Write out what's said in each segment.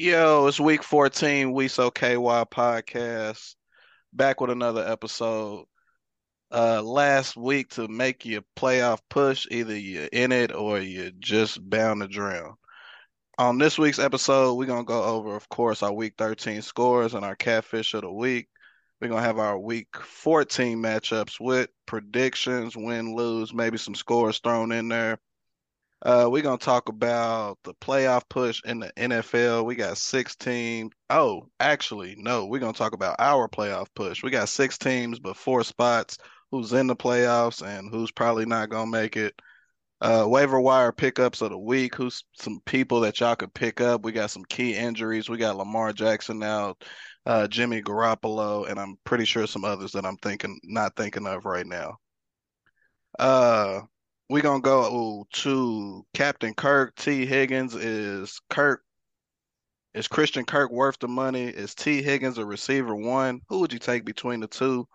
Yo, it's week 14, We So KY podcast. Back with another episode. Uh last week to make your playoff push, either you're in it or you're just bound to drown. On this week's episode, we're gonna go over, of course, our week 13 scores and our catfish of the week. We're gonna have our week 14 matchups with predictions, win, lose, maybe some scores thrown in there. Uh, we're gonna talk about the playoff push in the NFL. We got six teams. Oh, actually, no, we're gonna talk about our playoff push. We got six teams, but four spots. Who's in the playoffs and who's probably not gonna make it? Uh, waiver wire pickups of the week. Who's some people that y'all could pick up? We got some key injuries. We got Lamar Jackson out, uh, Jimmy Garoppolo, and I'm pretty sure some others that I'm thinking not thinking of right now. Uh, we gonna go to Captain Kirk. Tee Higgins is Kirk. Is Christian Kirk worth the money? Is Tee Higgins a receiver one? Who would you take between the two?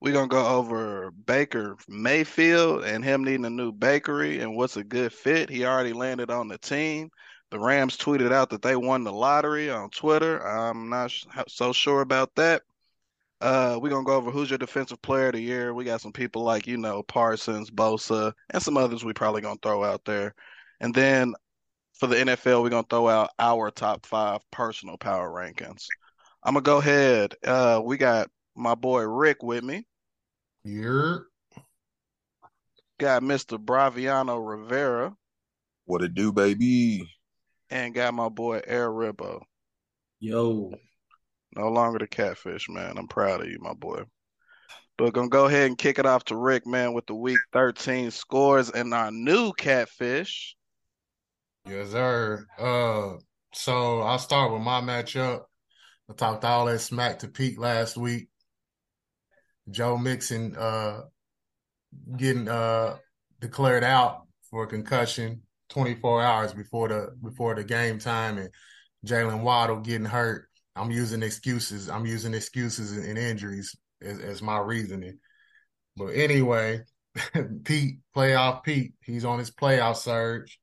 We're gonna go over Baker Mayfield and him needing a new bakery and what's a good fit. He already landed on the team. The Rams tweeted out that they won the lottery on Twitter. I'm not so sure about that. Uh, we're gonna go over who's your defensive player of the year. We got some people like, you know, Parsons, Bosa, and some others we probably gonna throw out there. And then for the NFL, we're gonna throw out our top five personal power rankings. I'm gonna go ahead. Uh, we got my boy Rick with me. Here. Got Mr. Braviano Rivera. What it do, baby? And got my boy Air Ribbo. Yo. No longer the catfish, man. I'm proud of you, my boy. But gonna go ahead and kick it off to Rick, man, with the week 13 scores and our new catfish. Yes, sir. Uh so I'll start with my matchup. I talked all that smack to Pete last week. Joe Mixon uh getting uh declared out for a concussion 24 hours before the before the game time and Jaylen Waddle getting hurt I'm using excuses. I'm using excuses and, injuries as, as my reasoning. But anyway, Pete, playoff Pete, he's on his playoff surge.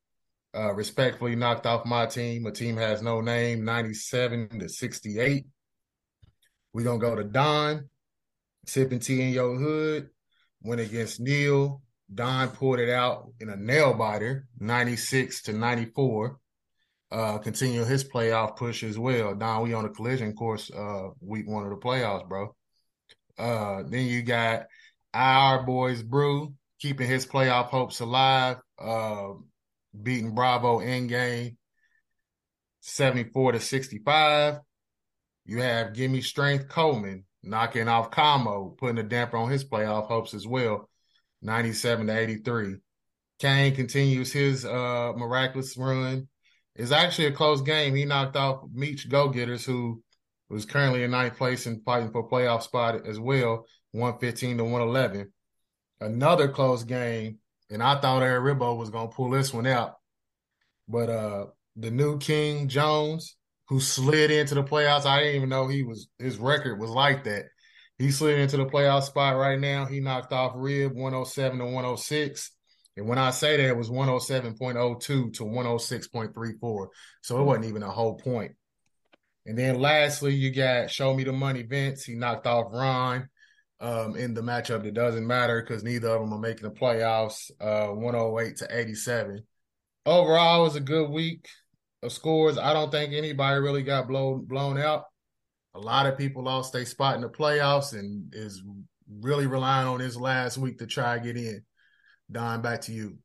Uh, respectfully knocked off my team. A team has no name, 97 to 68. We're going to go to Don, sipping tea in your hood. Went against Neil. Don pulled it out in a nail biter, 96 to 94 uh, continue his playoff push as well. Don, we on a collision course, uh, week one of the playoffs, bro. Uh, then you got our boys Brew keeping his playoff hopes alive, uh, beating Bravo in game 74 to 65. You have Gimme Strength Coleman knocking off Como, putting a damper on his playoff hopes as well, 97 to 83. Kane continues his uh, miraculous run it's actually a close game. He knocked off Meach Go Getters, who was currently in ninth place and fighting for a playoff spot as well, 115 to 111. Another close game, and I thought Aaron Ribbo was going to pull this one out. But uh the new King Jones, who slid into the playoffs, I didn't even know he was his record was like that. He slid into the playoff spot right now. He knocked off Rib 107 to 106. And when I say that, it was 107.02 to 106.34. So it wasn't even a whole point. And then lastly, you got Show Me the Money Vince. He knocked off Ron um, in the matchup that doesn't matter because neither of them are making the playoffs, uh, 108 to 87. Overall, it was a good week of scores. I don't think anybody really got blown blown out. A lot of people lost their spot in the playoffs and is really relying on this last week to try to get in. Don, back to you.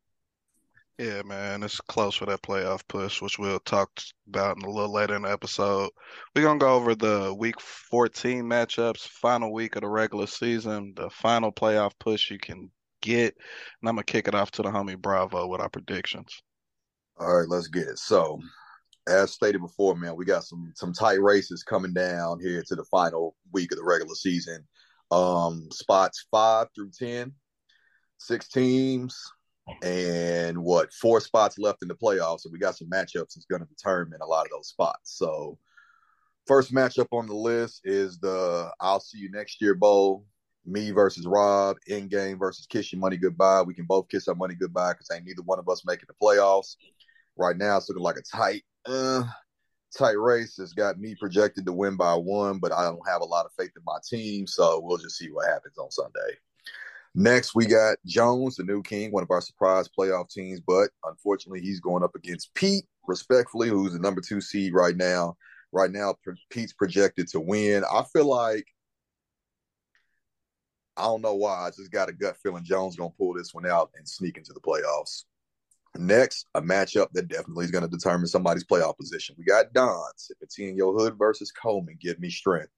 Yeah, man, it's close for that playoff push, which we'll talk about in a little later in the episode. We're gonna go over the week 14 matchups, final week of the regular season, the final playoff push you can get, and I'm gonna kick it off to the homie Bravo with our predictions. All right, let's get it. So, as stated before, man, we got some some tight races coming down here to the final week of the regular season. Um, spots five through ten six teams and what four spots left in the playoffs. So we got some matchups that's going to determine a lot of those spots. So first matchup on the list is the I'll see you next year bowl. Me versus Rob, in game versus kiss your money goodbye. We can both kiss our money goodbye because ain't neither one of us making the playoffs. Right now, it's looking like a tight, uh, tight race has got me projected to win by one, but I don't have a lot of faith in my team, so we'll just see what happens on Sunday. Next, we got Jones, the new king, one of our surprise playoff teams, but unfortunately, he's going up against Pete, respectfully, who's the number two seed right now. Right now, Pete's projected to win. I feel like I don't know why. I just got a gut feeling Jones gonna pull this one out and sneak into the playoffs. Next, a matchup that definitely is going to determine somebody's playoff position. We got Don, it's in your hood versus Coleman. Give me strength.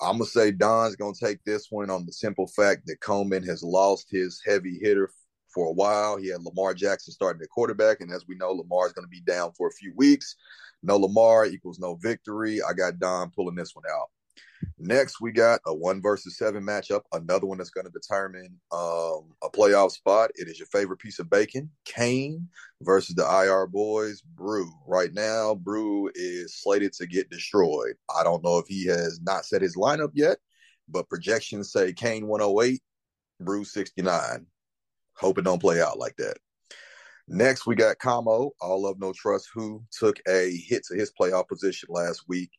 I'm gonna say Don's gonna take this one on the simple fact that Coleman has lost his heavy hitter for a while. He had Lamar Jackson starting at quarterback, and as we know, Lamar is gonna be down for a few weeks. No Lamar equals no victory. I got Don pulling this one out. Next, we got a one versus seven matchup, another one that's going to determine um, a playoff spot. It is your favorite piece of bacon, Kane versus the IR boys, Brew. Right now, Brew is slated to get destroyed. I don't know if he has not set his lineup yet, but projections say Kane 108, Brew 69. Hope it don't play out like that. Next, we got Kamo, all of no trust, who took a hit to his playoff position last week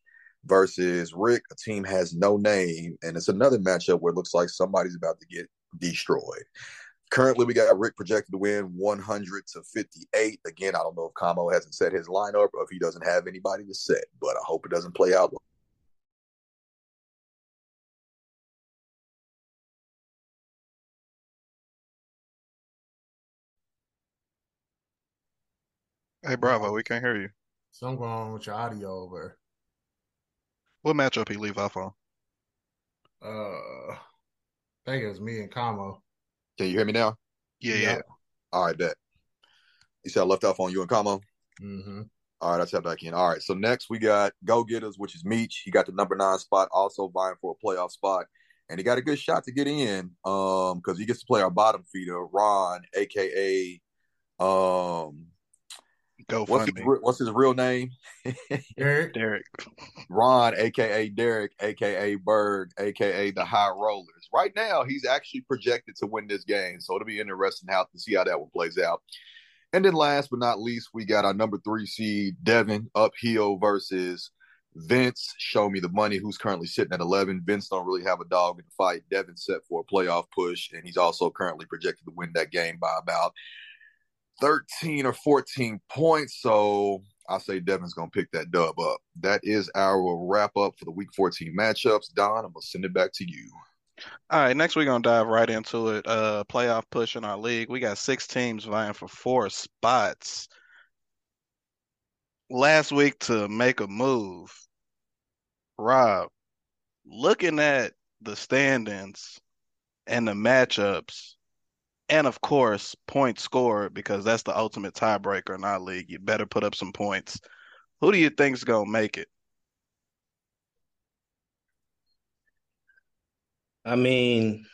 versus Rick. A team has no name, and it's another matchup where it looks like somebody's about to get destroyed. Currently, we got Rick projected to win 100 to 58. Again, I don't know if Kamo hasn't set his lineup or if he doesn't have anybody to set, but I hope it doesn't play out. Hey, Bravo, we can't hear you. Something going with your audio over. What matchup he leave off on? Uh, I think it was me and Kamo. Can you hear me now? Yeah, yeah. yeah. All right, bet. You said I left off on you and Kamo? Mm-hmm. All right, I tap back in. All right, so next we got Go Getters, which is Meach. He got the number nine spot, also vying for a playoff spot. And he got a good shot to get in um because he gets to play our bottom feeder, Ron, aka um Go what's his, what's his real name? Derek. Derek. Ron, aka Derek, aka Berg, aka the High Rollers. Right now, he's actually projected to win this game, so it'll be interesting how to see how that one plays out. And then, last but not least, we got our number three seed Devin uphill versus Vince. Show me the money. Who's currently sitting at eleven? Vince don't really have a dog in the fight. Devin set for a playoff push, and he's also currently projected to win that game by about 13 or 14 points. So I say Devin's going to pick that dub up. That is our wrap up for the week 14 matchups. Don, I'm going to send it back to you. All right, next we're going to dive right into it. Uh playoff push in our league. We got six teams vying for four spots. Last week to make a move. Rob, looking at the standings and the matchups, and of course points scored because that's the ultimate tiebreaker in our league. You better put up some points. Who do you think's gonna make it? I mean,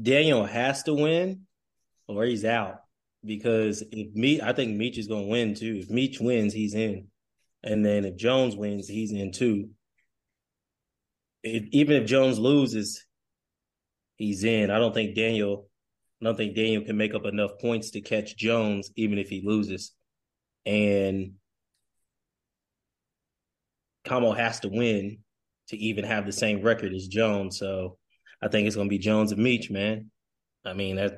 Daniel has to win, or he's out. Because if me, I think Meech is gonna win too. If Meech wins, he's in, and then if Jones wins, he's in too. If, even if Jones loses, he's in. I don't think Daniel, I don't think Daniel can make up enough points to catch Jones, even if he loses. And Kamo has to win to even have the same record as Jones. So I think it's going to be Jones and Meach, man. I mean, I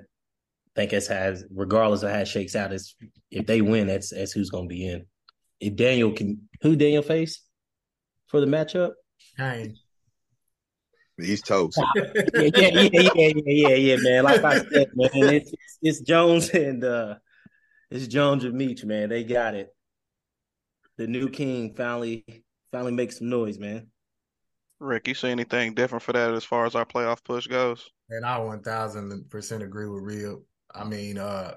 think it's has regardless of how it shakes out, it's if they win, that's that's who's going to be in. If Daniel can, who Daniel face for the matchup? Kane. He's toast. yeah, yeah, yeah, yeah, yeah, yeah, yeah, man. Like I said, man, it's, it's, it's Jones and uh it's Jones and Meech, man. They got it. The new king finally finally makes some noise, man. Rick, you see anything different for that as far as our playoff push goes? And I one thousand percent agree with Real. I mean, uh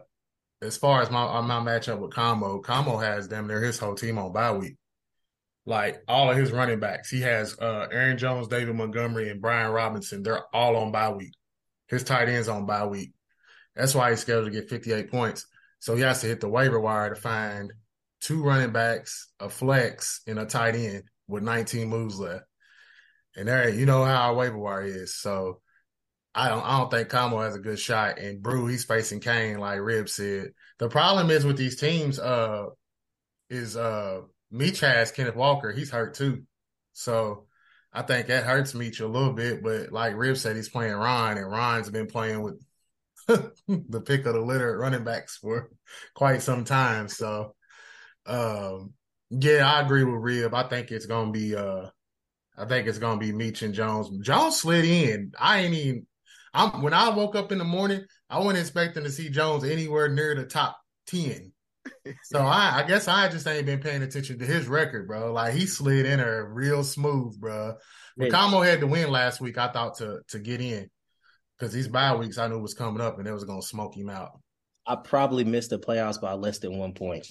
as far as my my matchup with Kamo, Kamo has damn near his whole team on bye week like all of his running backs. He has uh, Aaron Jones, David Montgomery, and Brian Robinson. They're all on bye week. His tight ends on bye week. That's why he's scheduled to get 58 points. So he has to hit the waiver wire to find two running backs, a flex, and a tight end with 19 moves left. And there, you know how our waiver wire is. So I don't I don't think Kamo has a good shot. And Brew, he's facing Kane, like Rib said. The problem is with these teams, uh, is uh Meach has Kenneth Walker. He's hurt too. So I think that hurts Meach a little bit. But like Rib said, he's playing Ron, and Ron's been playing with the pick of the litter running backs for quite some time. So um yeah, I agree with Rib. I think it's gonna be uh I think it's gonna be Meach and Jones. Jones slid in. I ain't even I'm when I woke up in the morning, I wasn't expecting to see Jones anywhere near the top 10. So I, I guess I just ain't been paying attention to his record, bro. Like he slid in there real smooth, bro. When Como had to win last week, I thought to to get in because these bye weeks I knew was coming up and it was gonna smoke him out. I probably missed the playoffs by less than one point.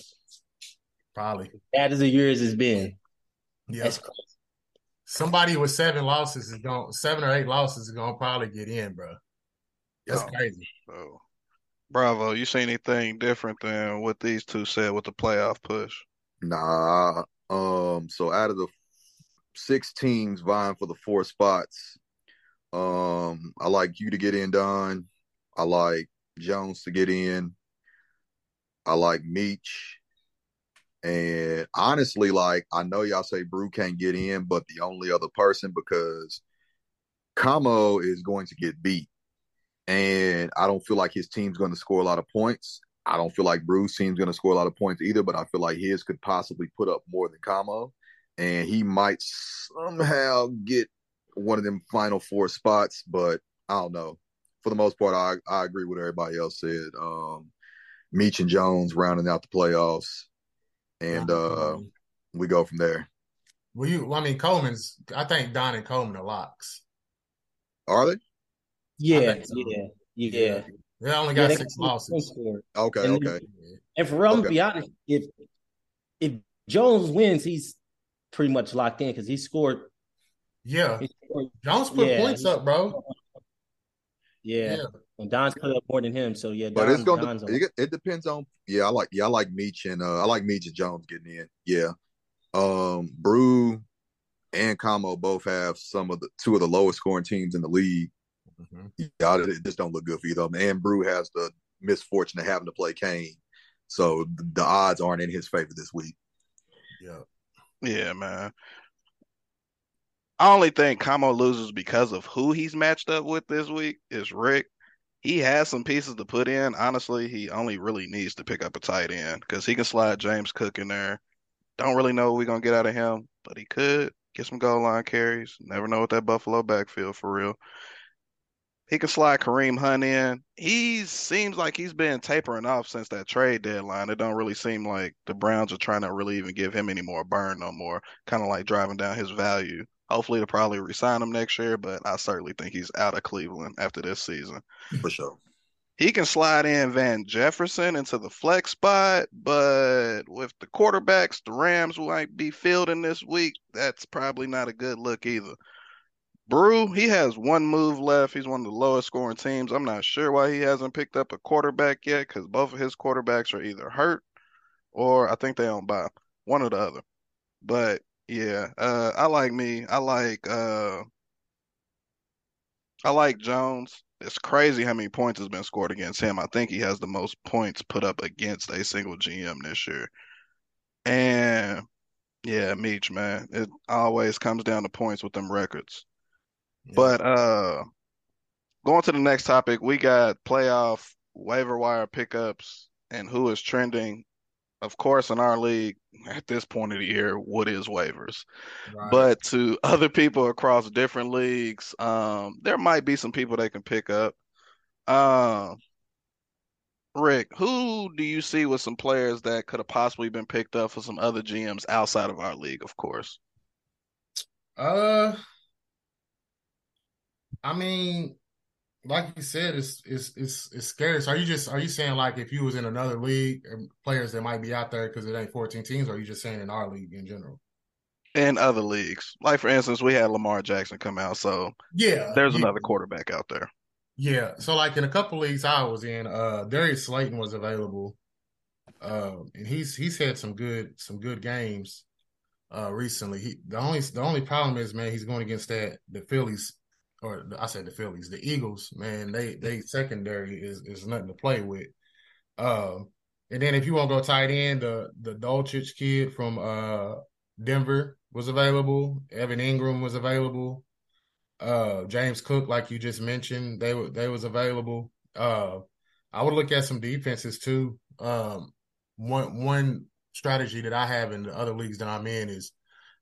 Probably. Bad as the years has been. Yeah. Somebody with seven losses is going seven or eight losses is gonna probably get in, bro. That's crazy. So, Bravo, you see anything different than what these two said with the playoff push? Nah. Um. So out of the six teams vying for the four spots, um, I like you to get in, Don. I like Jones to get in. I like Meach. And honestly, like I know y'all say Brew can't get in, but the only other person because Como is going to get beat. And I don't feel like his team's going to score a lot of points. I don't feel like Brew's team's going to score a lot of points either, but I feel like his could possibly put up more than Como. And he might somehow get one of them final four spots, but I don't know. For the most part, I I agree with everybody else said. Um, Meach and Jones rounding out the playoffs, and uh, we go from there. Well, you, I mean, Coleman's. I think Don and Coleman are locks. Are they? Yeah, so. yeah, yeah. They only got yeah, six losses. Okay, and, okay. And for real, okay. to be honest, if if Jones wins, he's pretty much locked in because he scored yeah. Jones put yeah. points up, bro. Yeah. yeah. And Don's put up more than him. So yeah, Don, but it's gonna it, it, depends on yeah, I like yeah, I like Meach and uh I like Meach and Jones getting in. Yeah. Um Brew and Como both have some of the two of the lowest scoring teams in the league. Mm-hmm. Yeah, it just don't look good for either of them. And Brew has the misfortune of having to play Kane. So the odds aren't in his favor this week. Yeah. Yeah, man. I only think Como loses because of who he's matched up with this week is Rick. He has some pieces to put in. Honestly, he only really needs to pick up a tight end because he can slide James Cook in there. Don't really know what we're gonna get out of him, but he could get some goal line carries. Never know what that Buffalo backfield for real. He can slide Kareem Hunt in. He seems like he's been tapering off since that trade deadline. It don't really seem like the Browns are trying to really even give him any more burn no more. Kind of like driving down his value. Hopefully, they'll probably resign him next year, but I certainly think he's out of Cleveland after this season. For sure. He can slide in Van Jefferson into the flex spot, but with the quarterbacks the Rams might be fielding this week, that's probably not a good look either. Brew, he has one move left. He's one of the lowest scoring teams. I'm not sure why he hasn't picked up a quarterback yet because both of his quarterbacks are either hurt or I think they don't buy one or the other. But yeah, uh, I like me. I like uh, I like Jones. It's crazy how many points has been scored against him. I think he has the most points put up against a single GM this year. And yeah, Meach, man, it always comes down to points with them records. Yeah. But uh, going to the next topic, we got playoff waiver wire pickups and who is trending of course, in our league at this point of the year, what is waivers? Right. But to other people across different leagues, um, there might be some people they can pick up. Uh, Rick, who do you see with some players that could have possibly been picked up for some other GMs outside of our league, of course? Uh, I mean, like you said, it's it's it's it's scary. So are you just are you saying like if you was in another league, players that might be out there because it ain't fourteen teams, or are you just saying in our league in general? In other leagues, like for instance, we had Lamar Jackson come out, so yeah, there's yeah. another quarterback out there. Yeah, so like in a couple leagues I was in, uh Darius Slayton was available, uh, and he's he's had some good some good games uh recently. He the only the only problem is man he's going against that the Phillies or I said the Phillies, the Eagles, man, they they secondary is is nothing to play with. Uh, And then if you want to go tight end, the the Dulcich kid from uh Denver was available. Evan Engram was available. Uh James Cook, like you just mentioned, they were they was available. Uh I would look at some defenses too. Um one one strategy that I have in the other leagues that I'm in is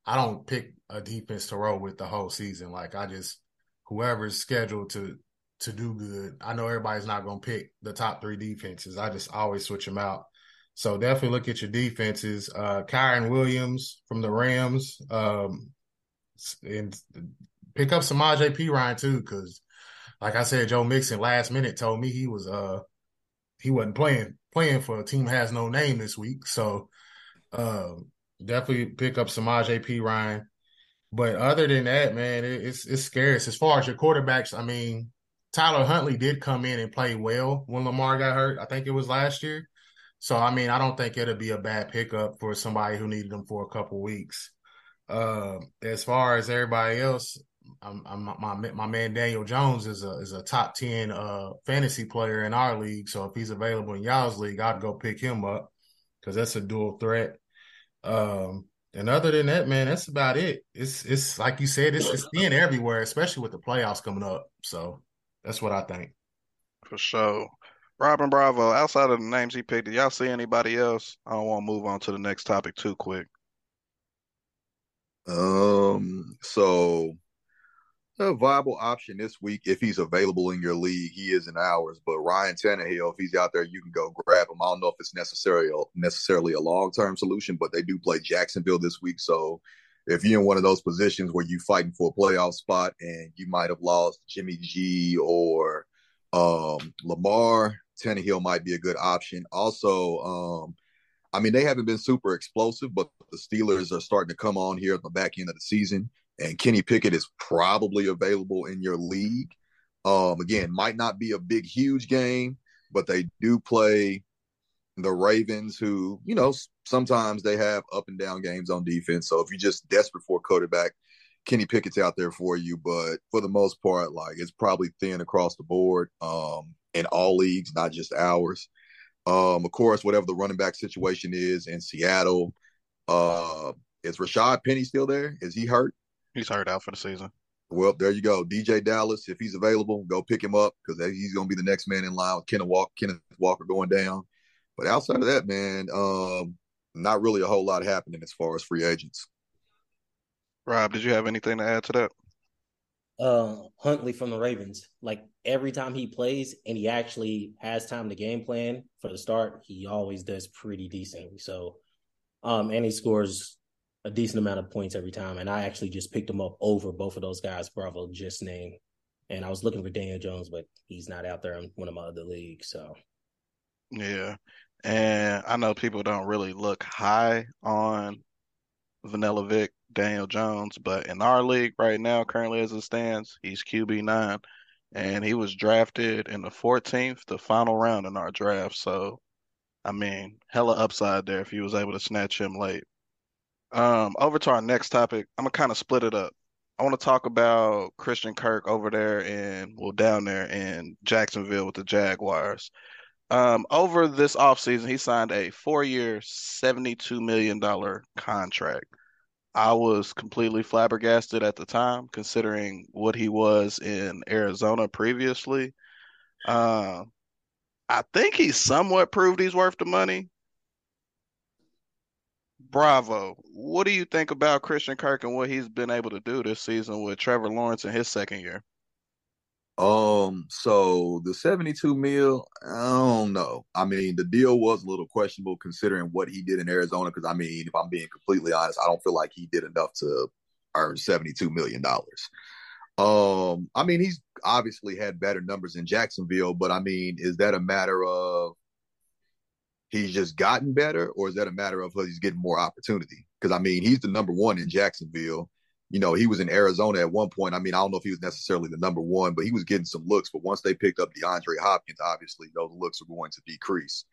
I don't pick a defense to roll with the whole season. Like I just whoever's scheduled to to do good. I know everybody's not going to pick the top three defenses. I just always switch them out. So definitely look at your defenses. Uh, Kyren Williams from the Rams, um, and pick up some Ryan too, because like I said, Joe Mixon last minute told me he was uh he wasn't playing playing for a team has no name this week. So uh, definitely pick up some Perine. But other than that, man, it, it's it's scarce as far as your quarterbacks. I mean, Tyler Huntley did come in and play well when Lamar got hurt. I think it was last year. So I mean, I don't think it'll be a bad pickup for somebody who needed him for a couple weeks. Uh, as far as everybody else, I'm, I'm, my my man Daniel Jones is a is a top ten uh, fantasy player in our league. So if he's available in y'all's league, I'd go pick him up because that's a dual threat. Um, and other than that, man, that's about it. It's it's like you said, it's it's thin everywhere, especially with the playoffs coming up. So that's what I think. For sure. Robin Bravo, outside of the names he picked, did y'all see anybody else? I don't want to move on to the next topic too quick. Um, so a viable option this week if he's available in your league. He is in ours, but Ryan Tannehill, if he's out there, you can go grab him. I don't know if it's necessarily necessarily a long term solution, but they do play Jacksonville this week, so if you're in one of those positions where you're fighting for a playoff spot and you might have lost Jimmy G or um, Lamar, Tannehill might be a good option. Also, um, I mean, they haven't been super explosive, but the Steelers are starting to come on here at the back end of the season, and Kenny Pickett is probably available in your league. Um, again, might not be a big, huge game, but they do play the Ravens, who, you know, sometimes they have up and down games on defense. So if you're just desperate for a quarterback, Kenny Pickett's out there for you. But for the most part, like it's probably thin across the board um, in all leagues, not just ours. Um, of course, whatever the running back situation is in Seattle, uh, is Rashaad Penny still there? Is he hurt? He's hurt out for the season. Well, there you go. DeeJay Dallas, if he's available, go pick him up because he's going to be the next man in line with Kenneth Walker, Kenneth Walker going down. But outside of that, man, um, not really a whole lot happening as far as free agents. Rob, did you have anything to add to that? Uh, Huntley from the Ravens. Like every time he plays and he actually has time to game plan for the start, he always does pretty decently. So, um, and he scores a decent amount of points every time. And I actually just picked him up over both of those guys Bravo just named. And I was looking for Daniel Jones, but he's not out there in one of my other leagues. So, yeah. And I know people don't really look high on Vanilla Vic, Daniel Jones, but in our league right now, currently as it stands, he's QB nine, and he was drafted in the 14th, the final round in our draft. So, I mean, hella upside there if he was able to snatch him late. Um, over to our next topic, I'm gonna kind of split it up. I want to talk about Christian Kirk over there and well down there in Jacksonville with the Jaguars. Um, over this offseason, he signed a four year, $72 million contract. I was completely flabbergasted at the time, considering what he was in Arizona previously. Uh, I think he somewhat proved he's worth the money. Bravo. What do you think about Christian Kirk and what he's been able to do this season with Trevor Lawrence in his second year? Um, so the 72 mil, I don't know. I mean, the deal was a little questionable considering what he did in Arizona. Because I mean, if I'm being completely honest, I don't feel like he did enough to earn 72 million dollars. Um, I mean, he's obviously had better numbers in Jacksonville, but I mean, is that a matter of he's just gotten better, or is that a matter of he's getting more opportunity? Because I mean, he's the number one in Jacksonville you know, he was in Arizona at one point. I mean, I don't know if he was necessarily the number one, but he was getting some looks. But once they picked up DeAndre Hopkins, obviously those looks are going to decrease.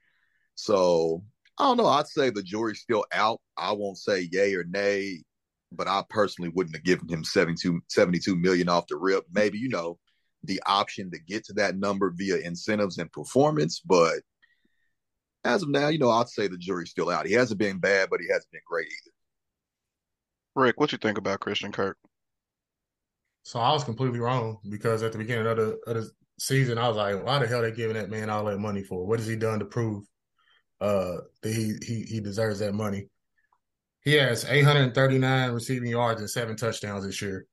So I don't know. I'd say the jury's still out. I won't say yay or nay, but I personally wouldn't have given him 72, 72 million off the rip. Maybe, you know, the option to get to that number via incentives and performance, but as of now, you know, I'd say the jury's still out. He hasn't been bad, but he hasn't been great either. Rick, what you think about Christian Kirk? So I was completely wrong because at the beginning of the, of the season, I was like, why the hell they giving that man all that money for? What has he done to prove uh, that he, he he deserves that money? He has 839 receiving yards and seven touchdowns this year.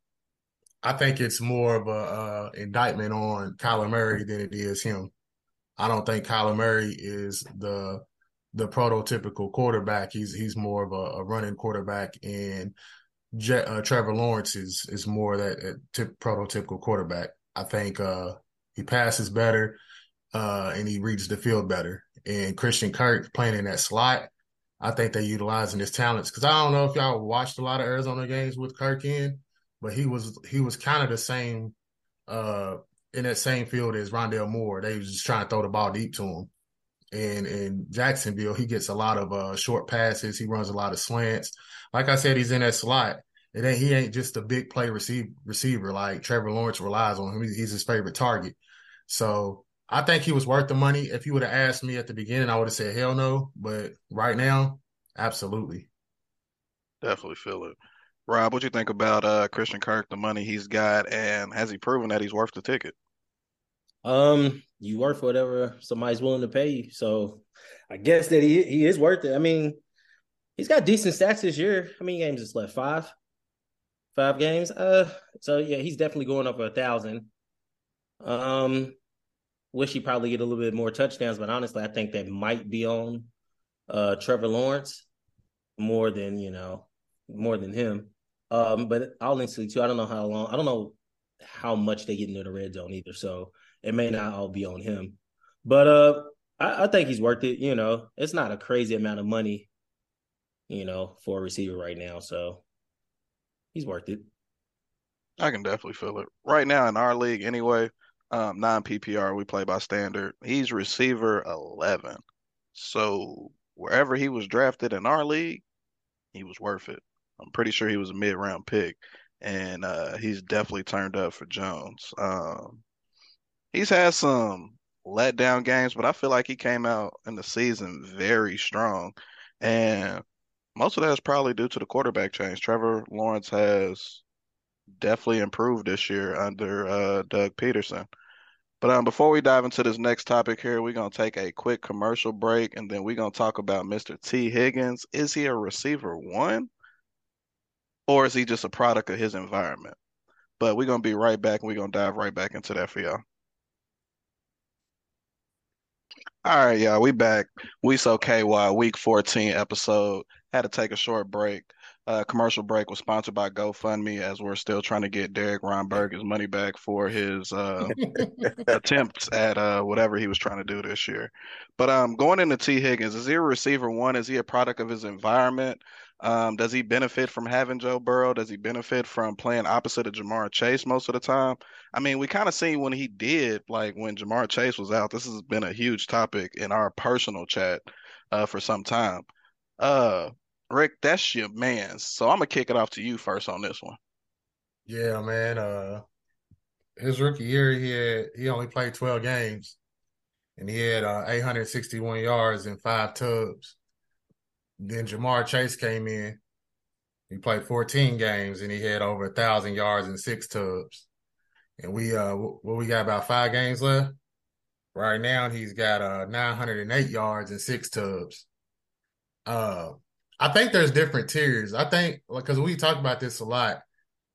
I think it's more of a uh, indictment on Kyler Murray than it is him. I don't think Kyler Murray is the the prototypical quarterback. He's he's more of a, a running quarterback, and Je- uh, Trevor Lawrence is is more that uh, prototypical quarterback. I think uh, he passes better uh, and he reads the field better. And Christian Kirk playing in that slot, I think they're utilizing his talents because I don't know if y'all watched a lot of Arizona games with Kirk in, but he was he was kind of the same uh, in that same field as Rondale Moore. They was just trying to throw the ball deep to him. And in Jacksonville, he gets a lot of uh, short passes. He runs a lot of slants. Like I said, he's in that slot. And he ain't just a big play receive, receiver like Trevor Lawrence relies on him. He's his favorite target. So I think he was worth the money. If you would have asked me at the beginning, I would have said hell no. But right now, absolutely. Definitely feel it. Rob, what you think about uh, Christian Kirk, the money he's got, and has he proven that he's worth the ticket? Um, you worth whatever somebody's willing to pay you. So I guess that he he is worth it. I mean, he's got decent stats this year. How many games is left? Five? Five games? Uh so yeah, he's definitely going up a thousand. Um wish he probably get a little bit more touchdowns, but honestly, I think that might be on uh Trevor Lawrence more than, you know, more than him. Um, but honestly, too, I don't know how long. I don't know how much they get into the red zone either. So it may not all be on him. But uh, I, I think he's worth it. You know, it's not a crazy amount of money, you know, for a receiver right now. So he's worth it. I can definitely feel it. Right now in our league, anyway, um, non PPR, we play by standard. He's receiver 11. So wherever he was drafted in our league, he was worth it. I'm pretty sure he was a mid round pick, and uh, he's definitely turned up for Jones. Um, he's had some letdown games, but I feel like he came out in the season very strong, and most of that is probably due to the quarterback change. Trevor Lawrence has definitely improved this year under uh, Doug Pederson. But um, before we dive into this next topic here, we're gonna take a quick commercial break, and then we're gonna talk about Mr. Tee Higgins. Is he a receiver one? or is he just a product of his environment? But we're gonna be right back and we're gonna dive right back into that for y'all. All right, y'all, we back. We so KY week 14 episode. Had to take a short break. Uh, commercial break was sponsored by GoFundMe as we're still trying to get Derek Reinberg his money back for his uh, attempts at uh, whatever he was trying to do this year. But um, going into Tee Higgins, is he a receiver one? Is he a product of his environment? Um, does he benefit from having Joe Burrow? Does he benefit from playing opposite of Ja'Marr Chase most of the time? I mean, we kind of seen when he did, like when Ja'Marr Chase was out. This has been a huge topic in our personal chat uh, for some time. Uh, Rick, that's your man. So I'm gonna kick it off to you first on this one. Yeah, man. Uh, his rookie year, he had he only played 12 games, and he had uh, 861 yards and five tubs. Then Ja'Marr Chase came in. He played 14 games and he had over a thousand yards and six tubs. And we uh what we got about five games left. Right now he's got uh 908 yards and six tubs. Uh I think there's different tiers. I think because we talk about this a lot.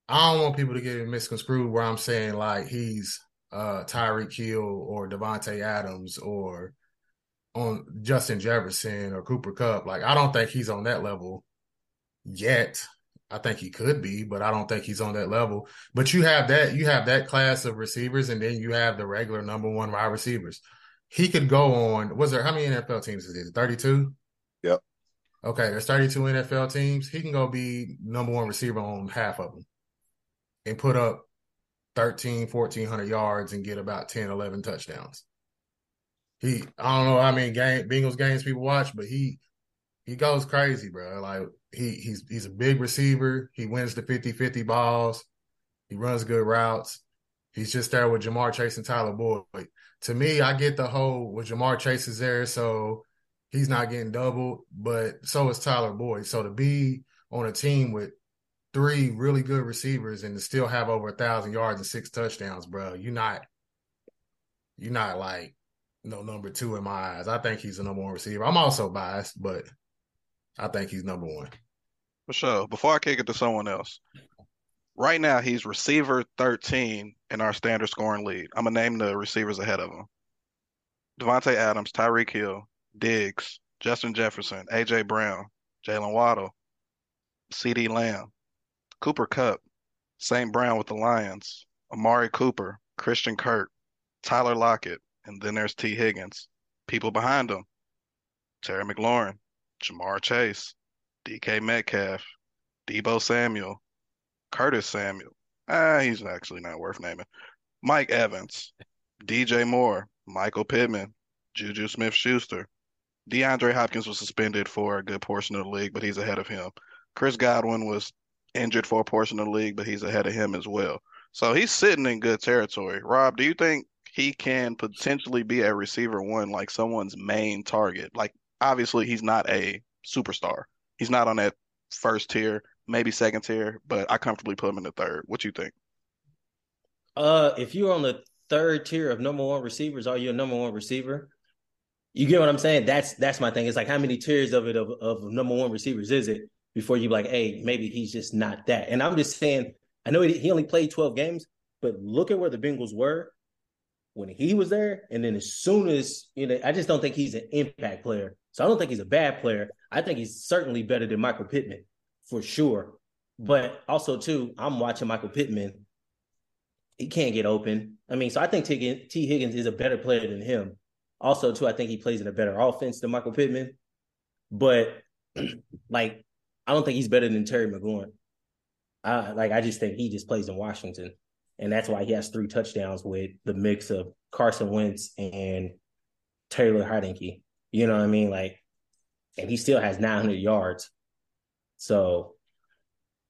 I don't want people to get misconstrued where I'm saying like he's uh Tyreek Hill or Davante Adams or on Justin Jefferson or Cooper Kupp. Like I don't think he's on that level yet. I think he could be, but I don't think he's on that level. But you have that you have that class of receivers, and then you have the regular number one wide receivers. He could go on. Was there how many NFL teams is it? Thirty two. Okay, there's 32 NFL teams. He can go be number one receiver on half of them and put up 13, 1400 yards and get about 10, 11 touchdowns he I don't know how many game Bengals games people watch, but he he goes crazy, bro. Like he he's he's a big receiver. He wins the 50-50 balls. He runs good routes. He's just there with Ja'Marr Chase and Tyler Boyd. To me, I get the whole with Ja'Marr Chase is there, so he's not getting doubled, but so is Tyler Boyd. So to be on a team with three really good receivers and to still have over a thousand yards and six touchdowns, bro, you're not you're not like no number two in my eyes. I think he's a number one receiver. I'm also biased, but I think he's number one. For sure. Before I kick it to someone else, right now he's receiver 13 in our standard scoring lead. I'm gonna name the receivers ahead of him. Davante Adams, Tyreek Hill, Diggs, Justin Jefferson, AJ Brown, Jaylen Waddle, CeeDee Lamb, Cooper Kupp, St. Brown with the Lions, Amari Cooper, Christian Kirk, Tyler Lockett, and then there's Tee Higgins. People behind him, Terry McLaurin, Ja'Marr Chase, DK Metcalf, Deebo Samuel, Curtis Samuel. Ah, he's actually not worth naming. Mike Evans, DJ Moore, Michael Pittman, Juju Smith Schuster. DeAndre Hopkins was suspended for a good portion of the league, but he's ahead of him. Chris Godwin was injured for a portion of the league, but he's ahead of him as well. So he's sitting in good territory. Rob, do you think he can potentially be a receiver one, like someone's main target? Like, obviously, he's not a superstar. He's not on that first tier, maybe second tier, but I comfortably put him in the third. What you think? Uh, if you're on the third tier of number one receivers, are you a number one receiver? You get what I'm saying? That's that's my thing. It's like how many tiers of it of, of number one receivers is it before you like, hey, maybe he's just not that. And I'm just saying, I know he, he only played 12 games, but look at where the Bengals were when he was there, and then as soon as you know, I just don't think he's an impact player. So I don't think he's a bad player. I think he's certainly better than Michael Pittman for sure. But also too, I'm watching Michael Pittman. He can't get open. I mean, so I think Tee Higgins is a better player than him. Also, too, I think he plays in a better offense than Michael Pittman. But like, I don't think he's better than Terry McLaurin. I like I just think he just plays in Washington. And that's why he has three touchdowns with the mix of Carson Wentz and Taylor Heinicke. You know what I mean? Like, and he still has 900 yards. So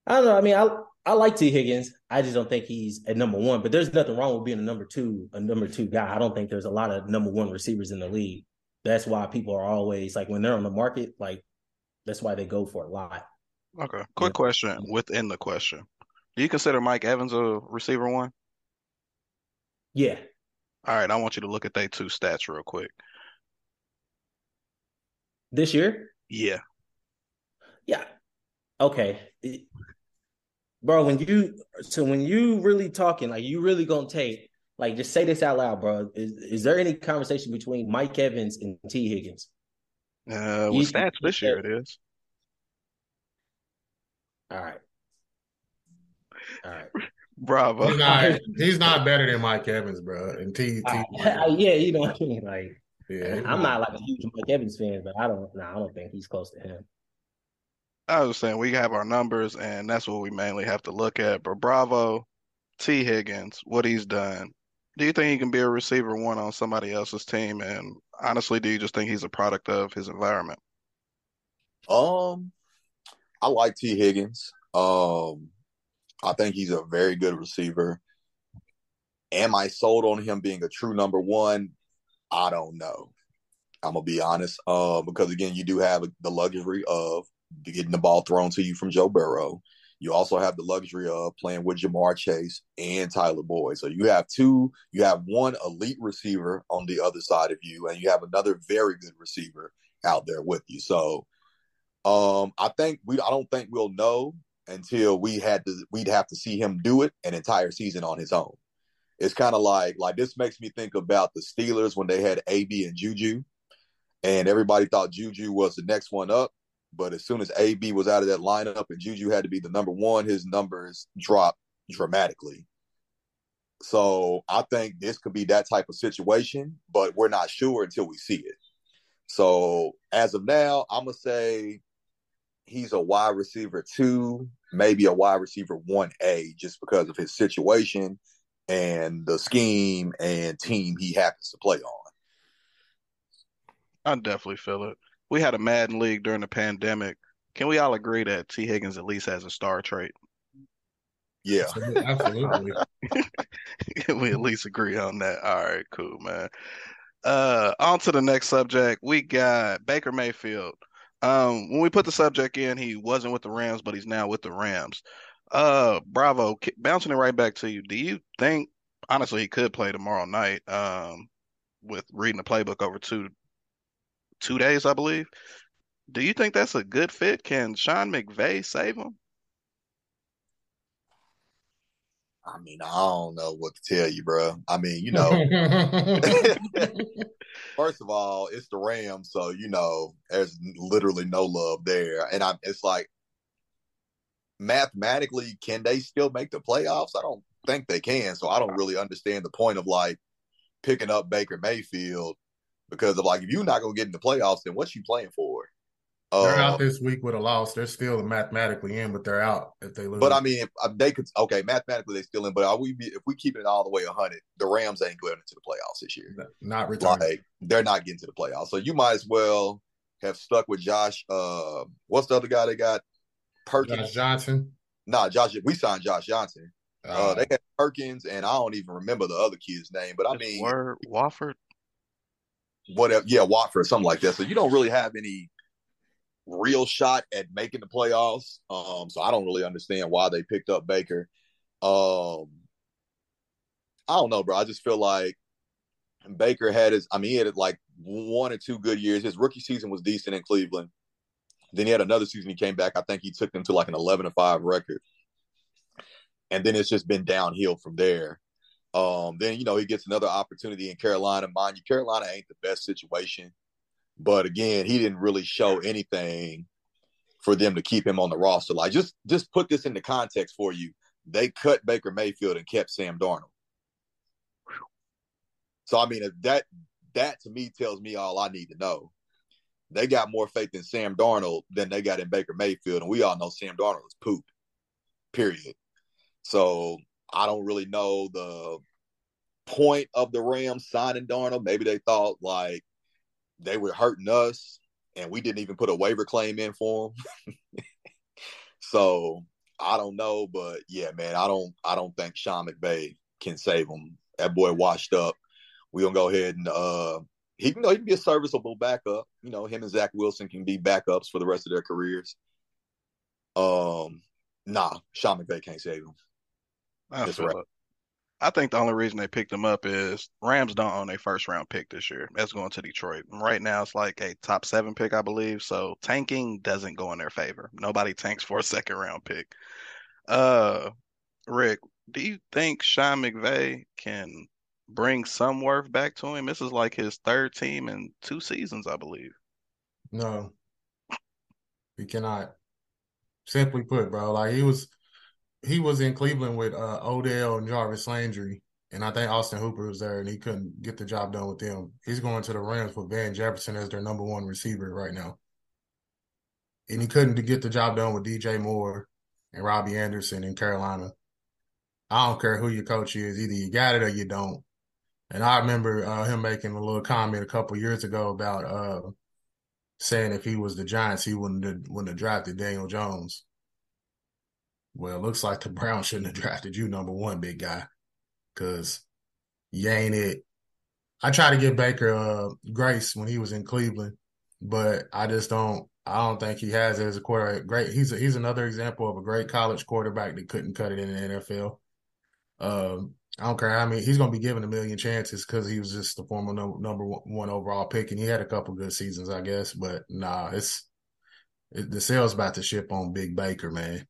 I don't know. I mean, I I like Tee Higgins. I just don't think he's a number one. But there's nothing wrong with being a number two, a number two guy. I don't think there's a lot of number one receivers in the league. That's why people are always like when they're on the market, like that's why they go for a lot. Okay. Quick yeah. question within the question. Do you consider Mike Evans a receiver one? Yeah. All right, I want you to look at they two stats real quick. This year? Yeah. Yeah. Okay. Bro, when you so when you really talking, like you really gonna take like just say this out loud, bro. Is is there any conversation between Mike Evans and Tee Higgins? Uh with stats this year it is. All right. All right. Bravo. He's not, he's not, better than Mike Evans, bro. And T, T yeah, you know what I mean. Like, yeah, I'm not like a huge Mike Evans fan, but I don't. No, nah, I don't think he's close to him. I was saying we have our numbers, and that's what we mainly have to look at. But bravo, Tee Higgins, what he's done. Do you think he can be a receiver one on somebody else's team? And honestly, do you just think he's a product of his environment? Um, I like Tee Higgins. Um, I think he's a very good receiver. Am I sold on him being a true number one? I don't know. I'm gonna be honest, uh, because again, you do have the luxury of getting the ball thrown to you from Joe Burrow. You also have the luxury of playing with Ja'Marr Chase and Tyler Boyd. So you have two, you have one elite receiver on the other side of you, and you have another very good receiver out there with you. So um, I think we I don't think we'll know until we had to we'd have to see him do it an entire season on his own. It's kind of like like this makes me think about the Steelers when they had AB and Juju, and everybody thought Juju was the next one up. But as soon as AB was out of that lineup and Juju had to be the number one, his numbers dropped dramatically. So I think this could be that type of situation, but we're not sure until we see it. So as of now, I'm gonna say he's a wide receiver two, maybe a wide receiver one A, just because of his situation and the scheme and team he happens to play on. I definitely feel it. We had a Madden league during the pandemic. Can we all agree that Tee Higgins at least has a star trait? Yeah, absolutely. We at least agree on that? All right, cool, man. Uh, on to the next subject. We got Baker Mayfield. Um, when we put the subject in, he wasn't with the Rams, but he's now with the Rams. Uh, Bravo, bouncing it right back to you. Do you think, honestly, he could play tomorrow night? Um, with reading the playbook over two two days, I believe. Do you think that's a good fit? Can Sean McVay save him? I mean, I don't know what to tell you, bro. I mean, you know, first of all, it's the Rams, so you know, there's literally no love there, and I'm. It's like mathematically, can they still make the playoffs? I don't think they can. So I don't really understand the point of like picking up Baker Mayfield because of like if you're not gonna get in the playoffs, then what's you playing for? They're out this week with a loss. They're still mathematically in, but they're out if they lose. But I mean, if, uh, they could okay, mathematically they're still in. But are we if we keep it all the way hundred, the Rams ain't going into the playoffs this year. Not returning. Like they're not getting to the playoffs. So you might as well have stuck with Josh. Uh, what's the other guy they got? Perkins Josh Johnson. Nah, Josh. We signed Josh Johnson. Uh, uh, they had Perkins, and I don't even remember the other kid's name. But I mean, Word Wofford. Whatever. Yeah, Watford, or something like that. So you don't really have any real shot at making the playoffs. Um, so I don't really understand why they picked up Baker. Um, I don't know, bro. I just feel like Baker had his. I mean, he had like one or two good years. His rookie season was decent in Cleveland. Then he had another season. He came back. I think he took them to like an eleven to five record, and then it's just been downhill from there. Um, then you know he gets another opportunity in Carolina. Mind you, Carolina ain't the best situation. But again, he didn't really show anything for them to keep him on the roster. Like just just put this into context for you. They cut Baker Mayfield and kept Sam Darnold. So I mean that that to me tells me all I need to know. They got more faith in Sam Darnold than they got in Baker Mayfield, and we all know Sam Darnold is poop. Period. So I don't really know the point of the Rams signing Darnold. Maybe they thought like they were hurting us, and we didn't even put a waiver claim in for him. so I don't know, but yeah, man, I don't I don't think Sean McVay can save him. That boy washed up. We gonna go ahead and uh he can you know, he can be a serviceable backup. You know, him and Zach Wilson can be backups for the rest of their careers. Um, nah, Sean McVay can't save him. That's right. I think the only reason they picked him up is Rams don't own a first round pick this year. That's going to Detroit. And right now it's like a top seven pick, I believe. So tanking doesn't go in their favor. Nobody tanks for a second round pick. Uh Rick, do you think Sean McVay can bring some worth back to him? This is like his third team in two seasons, I believe. No. He cannot. Simply put, bro. Like he was he was in Cleveland with uh, Odell and Jarvis Landry, and I think Austin Hooper was there, and he couldn't get the job done with them. He's going to the Rams with Van Jefferson as their number one receiver right now, and he couldn't get the job done with DJ Moore and Robbie Anderson in Carolina. I don't care who your coach is, either you got it or you don't. And I remember uh, him making a little comment a couple years ago about uh, saying if he was the Giants, he wouldn't have, wouldn't have drafted Daniel Jones. Well, it looks like the Browns shouldn't have drafted you number one, big guy, because you ain't it. I tried to give Baker uh, grace when he was in Cleveland, but I just don't. I don't think he has as a quarterback. Great, he's a, he's another example of a great college quarterback that couldn't cut it in the NFL. Um, I don't care. I mean, he's going to be given a million chances because he was just the former no, number one overall pick, and he had a couple good seasons, I guess. But nah, it's it, the sales about to ship on Big Baker, man.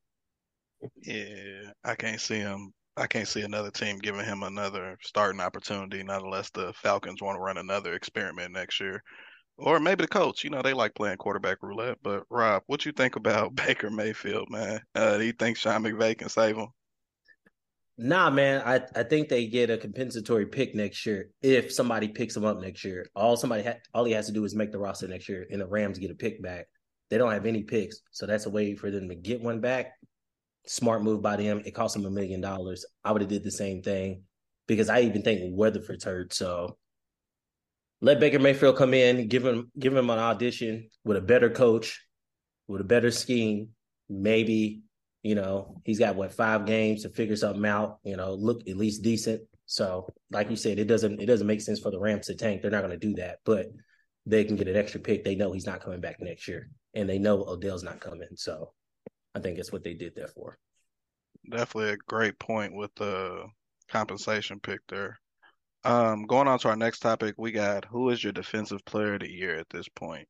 Yeah, I can't see him. I can't see another team giving him another starting opportunity, not unless the Falcons want to run another experiment next year. Or maybe the coach, you know, they like playing quarterback roulette. But Rob, what you think about Baker Mayfield, man? Uh, do you think Sean McVay can save him? Nah, man. I, I think they get a compensatory pick next year if somebody picks him up next year. All somebody ha- all he has to do is make the roster next year, and the Rams get a pick back. They don't have any picks, so that's a way for them to get one back smart move by them. It cost them a million dollars. I would have did the same thing because I even think Weatherford's hurt. So let Baker Mayfield come in, give him give him an audition with a better coach, with a better scheme. Maybe you know he's got what five games to figure something out. You know, look at least decent. So, like you said, it doesn't it doesn't make sense for the Rams to tank. They're not going to do that, but they can get an extra pick. They know he's not coming back next year, and they know Odell's not coming. So, I think that's what they did that for. Definitely a great point with the compensation pick there. Um, going on to our next topic, we got who is your defensive player of the year at this point?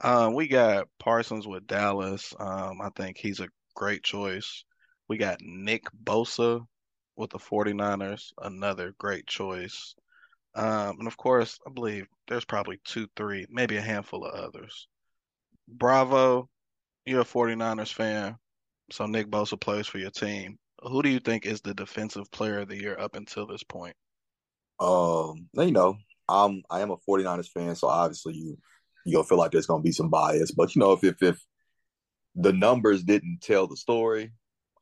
Um, we got Parsons with Dallas. Um, I think he's a great choice. We got Nick Bosa with the 49ers, another great choice. Um, and of course, I believe there's probably two, three, maybe a handful of others. Bravo, you're a 49ers fan, so Nick Bosa plays for your team. Who do you think is the defensive player of the year up until this point? Um, you know, I'm I am a 49ers fan, so obviously you you gonna feel like there's gonna be some bias. But you know, if if if the numbers didn't tell the story,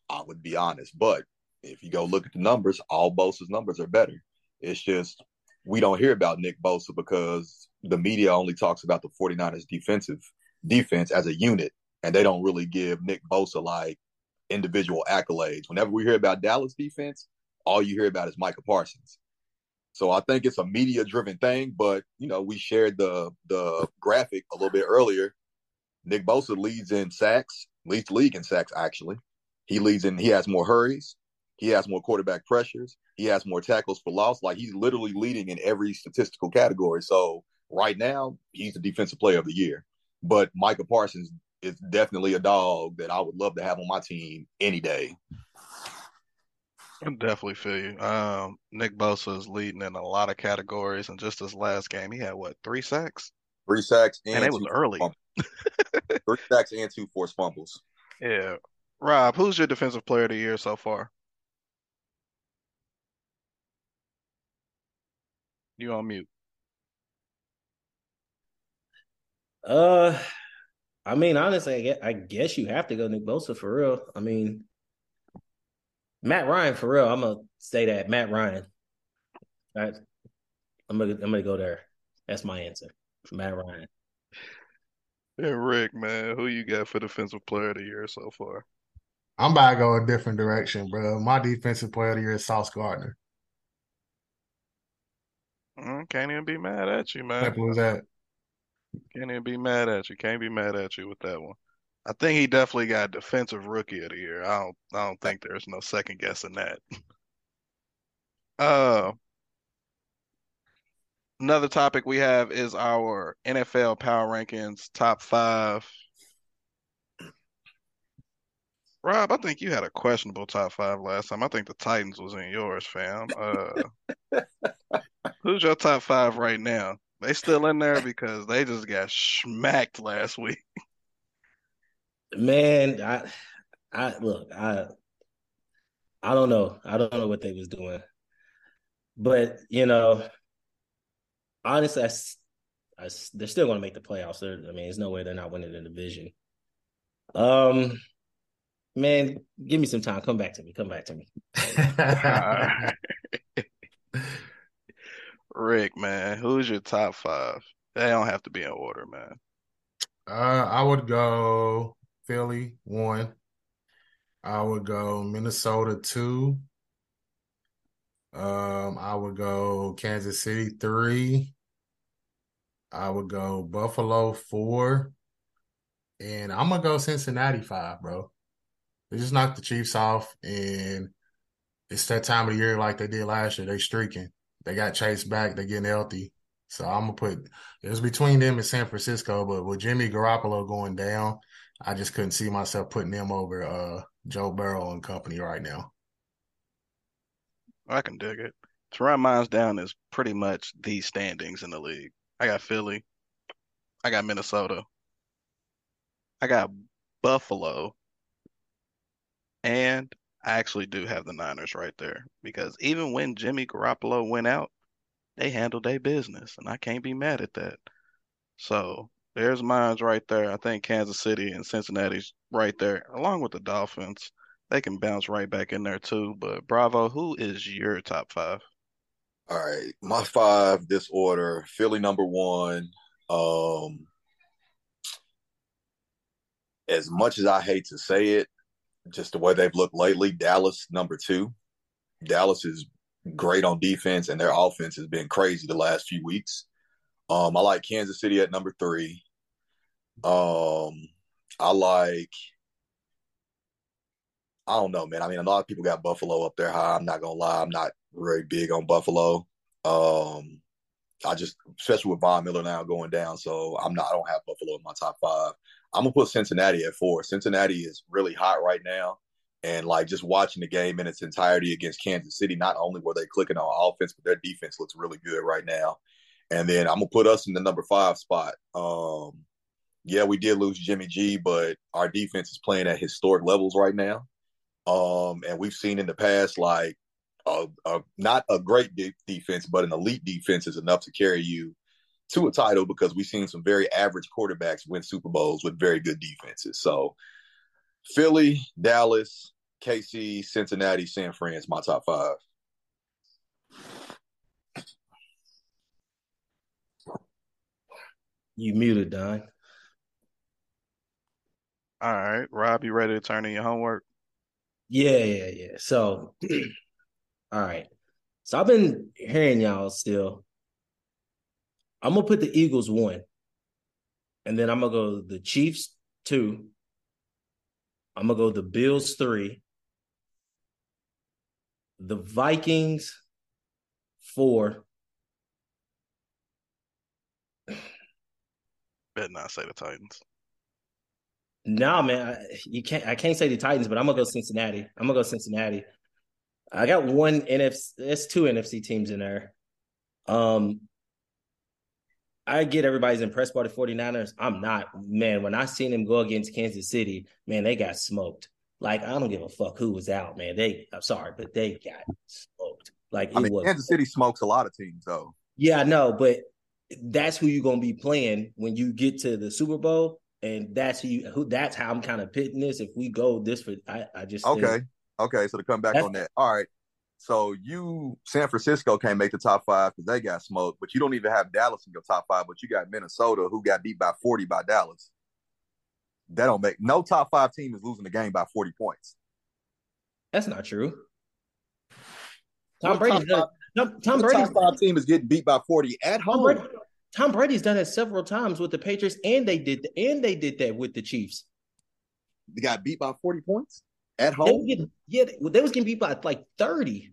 I would be honest. But if you go look at the numbers, all Bosa's numbers are better. It's just we don't hear about Nick Bosa because the media only talks about the 49ers defensive defense as a unit, and they don't really give Nick Bosa like individual accolades. Whenever we hear about Dallas defense, all you hear about is Micah Parsons. So I think it's a media driven thing, but you know, we shared the the graphic a little bit earlier. Nick Bosa leads in sacks, leads league in sacks actually. He leads in he has more hurries, he has more quarterback pressures, he has more tackles for loss. Like he's literally leading in every statistical category. So right now, he's the defensive player of the year. But Micah Parsons is definitely a dog that I would love to have on my team any day. I definitely feel you. Um, Nick Bosa is leading in a lot of categories, and just this last game, he had what three sacks? Three sacks, and, and it was early. three sacks and two forced fumbles. Yeah, Rob, who's your defensive player of the year so far? You on mute? Uh, I mean, honestly, I guess, I guess you have to go Nick Bosa for real. I mean, Matt Ryan for real. I'm gonna say that Matt Ryan. I, I'm gonna I'm gonna go there. That's my answer. Matt Ryan. Yeah, Rick, man, who you got for defensive player of the year so far? I'm about to go a different direction, bro. My defensive player of the year is Sauce Gardner. Mm, can't even be mad at you, man. Simple as that. Can't even be mad at you. Can't be mad at you with that one. I think he definitely got defensive rookie of the year. I don't I don't think there's no second guessing that. Uh another topic we have is our NFL power rankings top five. Rob, I think you had a questionable top five last time. I think the Titans was in yours, fam. Uh, who's your top five right now? They still in there because they just got smacked last week. Man, I, I look, I, I don't know. I don't know what they was doing, but you know, honestly, I, I, they're still going to make the playoffs. They're, I mean, there's no way they're not winning the division. Um, man, give me some time. Come back to me. Come back to me. Rick, man, who's your top five? They don't have to be in order, man. Uh, I would go Philly one. I would go Minnesota two. Um, I would go Kansas City three. I would go Buffalo four. And I'm gonna go Cincinnati five, bro. They just knocked the Chiefs off, and it's that time of the year like they did last year. They streaking. They got Chase back. They're getting healthy. So I'm gonna put it was between them and San Francisco, but with Jimmy Garoppolo going down, I just couldn't see myself putting them over uh, Joe Burrow and company right now. I can dig it. To run mine down is pretty much these standings in the league. I got Philly. I got Minnesota. I got Buffalo. And I actually do have the Niners right there because even when Jimmy Garoppolo went out, they handled their business, and I can't be mad at that. So there's mines right there. I think Kansas City and Cincinnati's right there, along with the Dolphins. They can bounce right back in there too. But Bravo, who is your top five? All right, my five this order: Philly number one. Um, as much as I hate to say it, just the way they've looked lately, Dallas number two. Dallas is great on defense, and their offense has been crazy the last few weeks. Um, I like Kansas City at number three. Um, I like. I don't know, man. I mean, a lot of people got Buffalo up there high. I'm not gonna lie. I'm not very big on Buffalo. Um, I just, especially with Von Miller now going down, so I'm not. I don't have Buffalo in my top five. I'm gonna put Cincinnati at four. Cincinnati is really hot right now, and like just watching the game in its entirety against Kansas City, not only were they clicking on offense, but their defense looks really good right now. And then I'm gonna put us in the number five spot. Um, yeah, we did lose Jimmy G, but our defense is playing at historic levels right now. Um, and we've seen in the past like a, a, not a great de- defense, but an elite defense is enough to carry you to a title because we've seen some very average quarterbacks win Super Bowls with very good defenses. So Philly, Dallas, KC, Cincinnati, San Fran is my top five. You muted, Don. All right, Rob, you ready to turn in your homework? Yeah, yeah, yeah. So, all right. So I've been hearing y'all still. I'm gonna put the Eagles one, and then I'm gonna go the Chiefs two. I'm gonna go the Bills three, the Vikings four. Better not say the Titans. No, man, I, you can't. I can't say the Titans, but I'm gonna go Cincinnati. I'm gonna go Cincinnati. I got one NFC. There's two NFC teams in there. Um, I get everybody's impressed by the 49ers. I'm not, man. When I seen them go against Kansas City, man, they got smoked. Like I don't give a fuck who was out, man. They, I'm sorry, but they got smoked. Like I mean, was, Kansas City smokes a lot of teams, though. Yeah, I know, but that's who you're gonna be playing when you get to the Super Bowl, and that's who. You, who that's how I'm kind of pitting this. If we go this for, I, I just okay, think, okay. So to come back on that, all right. So you, San Francisco can't make the top five because they got smoked, but you don't even have Dallas in your top five. But you got Minnesota who got beat by 40 by Dallas. That don't make no top five team is losing the game by 40 points. That's not true. Tom What Brady's done. Tom, Tom Brady's top five team is getting beat by 40 at Tom, home. Brady, Tom Brady's done it several times with the Patriots, and they did and they did that with the Chiefs. They got beat by 40 points at They home, getting, yeah, they was getting beat by like thirty.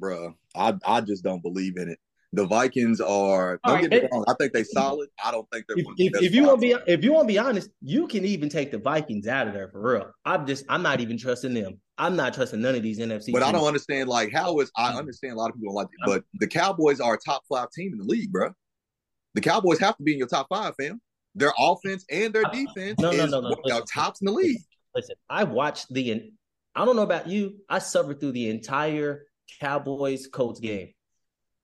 bruh. I I just don't believe in it. The Vikings are. All Don't right, get me wrong. I think they solid. I don't think they're. If, one of the if, if you want to be if you want to be honest, you can even take the Vikings out of there for real. I'm just I'm not even trusting them. I'm not trusting none of these NFC. But I don't understand. Like, how is I Mm. understand a lot of people don't like it, but the Cowboys are a top five team in the league, bro. The Cowboys have to be in your top five, fam. Their offense and their defense No, no, is no, no. one of the tops in the league. Listen, I watched the. I don't know about you. I suffered through the entire Cowboys Colts game,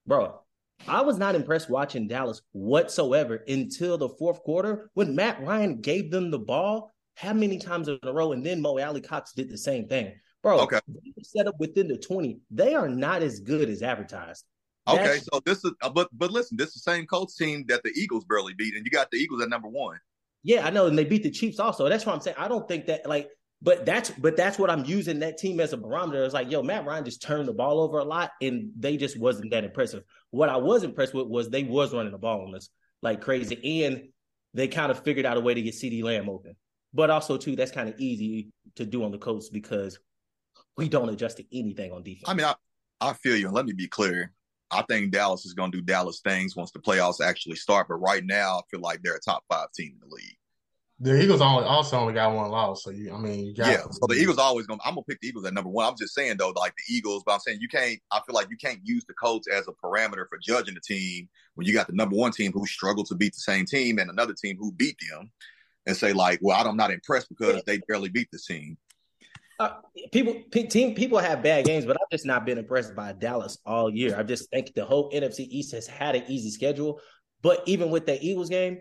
bro. I was not impressed watching Dallas whatsoever until the fourth quarter when Matt Ryan gave them the ball how many times in a row, and then Mo Alie-Cox did the same thing, bro. Okay. set up within the twenty. They are not as good as advertised. Okay, That's- so this is, uh, but but listen, this is the same Colts team that the Eagles barely beat, and you got the Eagles at number one. Yeah, I know, and they beat the Chiefs also. That's what I'm saying. I don't think that like, but that's but that's what I'm using that team as a barometer. It's like, yo, Matt Ryan just turned the ball over a lot, and they just wasn't that impressive. What I was impressed with was they was running the ball on us like crazy, and they kind of figured out a way to get CeeDee Lamb open. But also too, that's kind of easy to do on the coast because we don't adjust to anything on defense. I mean, I I feel you, and let me be clear. I think Dallas is going to do Dallas things once the playoffs actually start. But right now, I feel like they're a top five team in the league. The Eagles only also only got one loss, so you, I mean, you got Yeah, so the Eagles always going. to I'm gonna pick the Eagles at number one. I'm just saying though, like the Eagles, but I'm saying you can't. I feel like you can't use the Colts as a parameter for judging the team when you got the number one team who struggled to beat the same team and another team who beat them, and say like, well, I'm not impressed because they barely beat the team. Uh, people, team, people have bad games, but I've just not been impressed by Dallas all year. I just think the whole NFC East has had an easy schedule. But even with that Eagles game,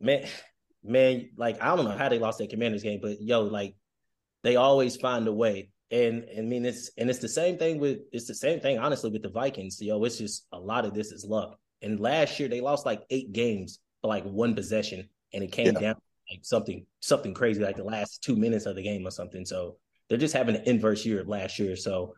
man, man, like I don't know how they lost that Commanders game, but yo, like they always find a way. And I mean, it's and it's the same thing with it's the same thing honestly with the Vikings. Yo, it's just a lot of this is luck. And last year they lost like eight games for like one possession, and it came Yeah. down like something something crazy like the last two minutes of the game or something. So they're just having an inverse year of last year. So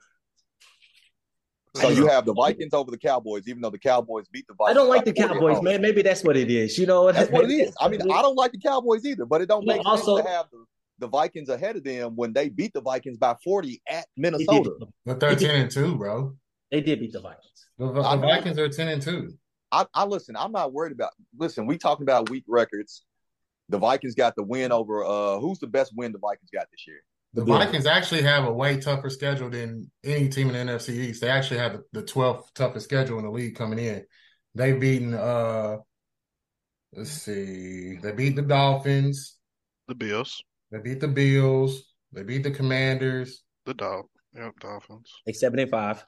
So you have the Vikings over the Cowboys, even though the Cowboys beat the Vikings. I don't like the Cowboys, man. Maybe that's what it is. You know, That's what it is. I mean, I don't like the Cowboys either, but it don't But make also- sense to have the, the Vikings ahead of them when they beat the Vikings by 40 at Minnesota. But they're ten and two, bro. they did beat the Vikings. The, the I. Vikings are ten and two. I, I listen, I'm not worried about listen, we talking about weak records. The Vikings got the win over uh who's the best win the Vikings got this year? The The Bills. Vikings actually have a way tougher schedule than any team in the NFC East. They actually have the, the 12th toughest schedule in the league coming in. They've beaten uh let's see. They beat the Dolphins, The Bills, they beat the Bills, they beat the Commanders, the Dol, yep, Dolphins. They seven and five.